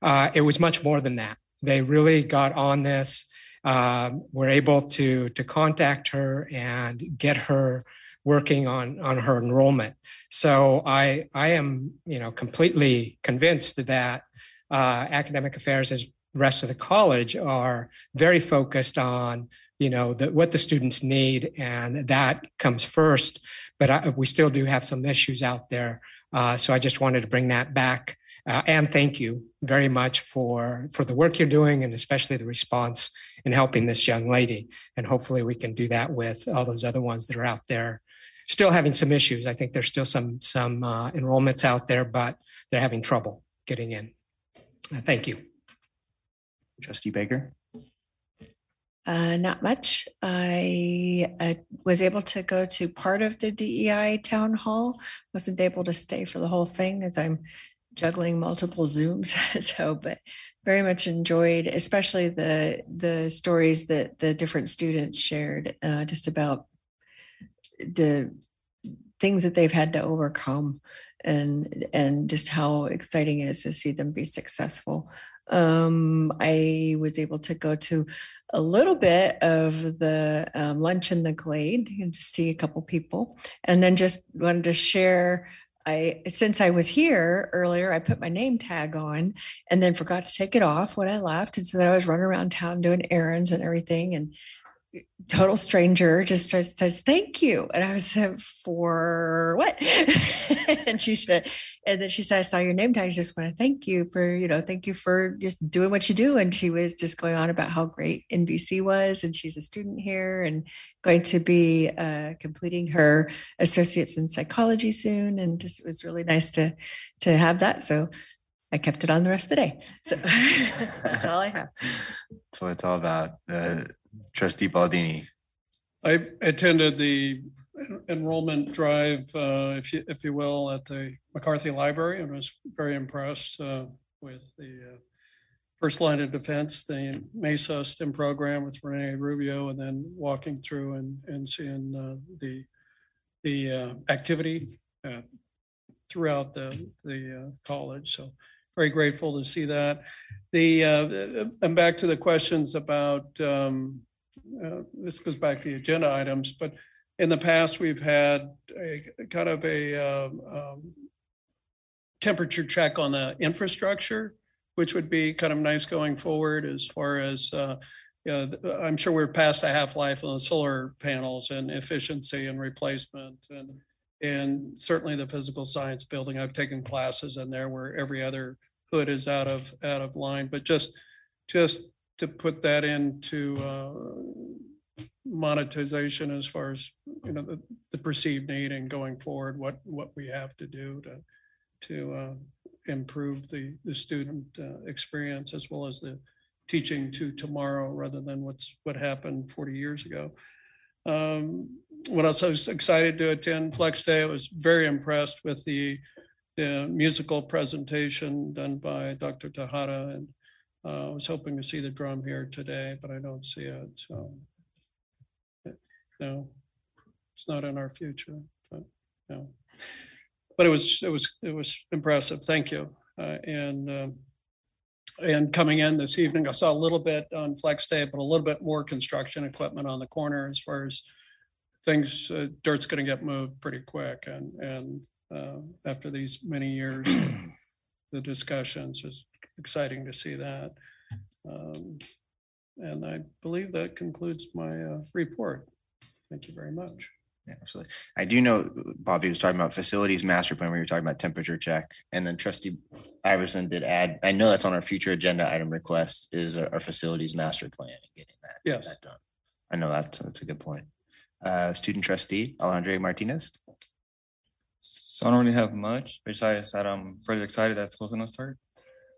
uh, it was much more than that. They really got on this. Um, were able to to contact her and get her working on on her enrollment. So I I am you know completely convinced that uh, academic affairs as rest of the college are very focused on you know the, what the students need and that comes first but I, we still do have some issues out there uh, so i just wanted to bring that back uh, and thank you very much for for the work you're doing and especially the response in helping this young lady. And hopefully we can do that with all those other ones that are out there still having some issues. I think there's still some some uh, enrollments out there, but they're having trouble getting in. Uh, thank you. Trustee Baker. Uh, not much. I uh, was able to go to part of the DEI town hall. Wasn't able to stay for the whole thing as I'm juggling multiple Zooms. <laughs> so, but very much enjoyed, especially the the stories that the different students shared, uh, just about the things that they've had to overcome, and and just how exciting it is to see them be successful. Um, I was able to go to a little bit of the um, lunch in the glade and to see a couple people, and then just wanted to share I since I was here earlier, I put my name tag on and then forgot to take it off when I left. And so then I was running around town doing errands and everything. And total stranger just says, thank you and i was for what <laughs> and she said and then she said i saw your name tag i just want to thank you for you know thank you for just doing what you do and she was just going on about how great nvc was and she's a student here and going to be uh, completing her associates in psychology soon and just it was really nice to to have that so I kept it on the rest of the day. So <laughs> that's all I have. That's what it's all about. Uh, Trustee Baldini. I attended the enrollment drive, uh, if you, if you will, at the McCarthy Library and was very impressed uh, with the uh, first line of defense, the Mesa STEM program with Renee Rubio, and then walking through and, and seeing uh, the, the uh, activity uh, throughout the, the college. So very grateful to see that. The, and back to the questions about um, uh, this goes back to the agenda items, but in the past, we've had a kind of a um, um, temperature check on the infrastructure, which would be kind of nice going forward as far as, uh, you know, I'm sure we're past the half-life on the solar panels and efficiency and replacement and and certainly the physical science building. I've taken classes in there where every other hood is out of out of line, but just just to put that into uh, monetization as far as you know the, the perceived need and going forward what what we have to do to to uh, improve the the student uh, experience as well as the teaching to tomorrow rather than what's what happened 40 years ago. Um, what else? I was excited to attend flex day. I was very impressed with the the musical presentation done by dr tejada and uh, I was hoping to see the drum here today, but I don't see it, so. No, it's not in our future, but, no. But it was, it was, it was impressive, thank you. Uh, and, um, And coming in this evening, I saw a little bit on Flex Day, but a little bit more construction equipment on the corner as far as things, uh, dirt's gonna get moved pretty quick and, and uh, after these many years, the discussions, just exciting to see that. Um, And I believe that concludes my uh, report. Thank you very much. Yeah, Absolutely. I do know Bobby was talking about facilities master plan, where you were talking about temperature check. And then trustee Iverson did add, I know that's on our future agenda item request is our our facilities master plan and getting that. Yes. that done. I know that's, that's a good point. Uh, student trustee Alejandro Martinez. So I don't really have much besides that I'm pretty excited that school's gonna start.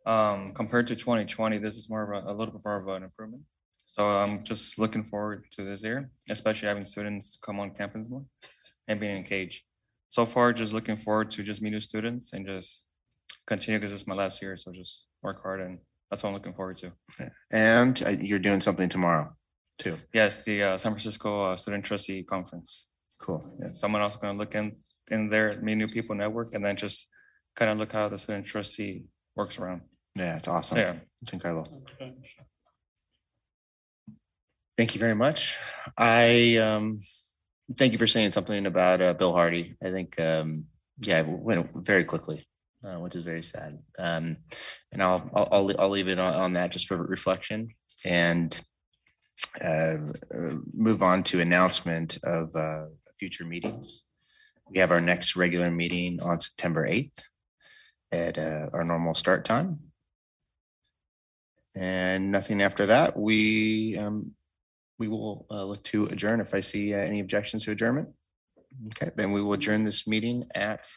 Um, compared to twenty twenty, this is more of a, a little bit more of an improvement. So I'm just looking forward to this year, especially having students come on campus more and being engaged. So far, just looking forward to just meeting students and just continue because this is my last year. So just work hard and that's what I'm looking forward to. And uh, you're doing something tomorrow too. Yes, the uh, San Francisco uh, Student Trustee Conference. Cool. Yeah, someone also gonna look in, in there, meet new people, network, and then just kind of look how the student trustee works around. Yeah, it's awesome. Yeah. It's incredible. Thank you very much. I um thank you for saying something about uh, Bill Hardy. I think um yeah, it went very quickly, uh, which is very sad. Um, and I'll I'll I'll, I'll leave it on, on that just for reflection and uh, uh, move on to announcement of uh, future meetings. We have our next regular meeting on September eighth at uh, our normal start time. And nothing after that, we, um, we will uh, look to adjourn if I see uh, any objections to adjournment. Okay, then we will adjourn this meeting at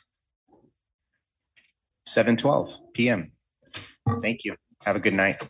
seven twelve PM. Thank you. Have a good night.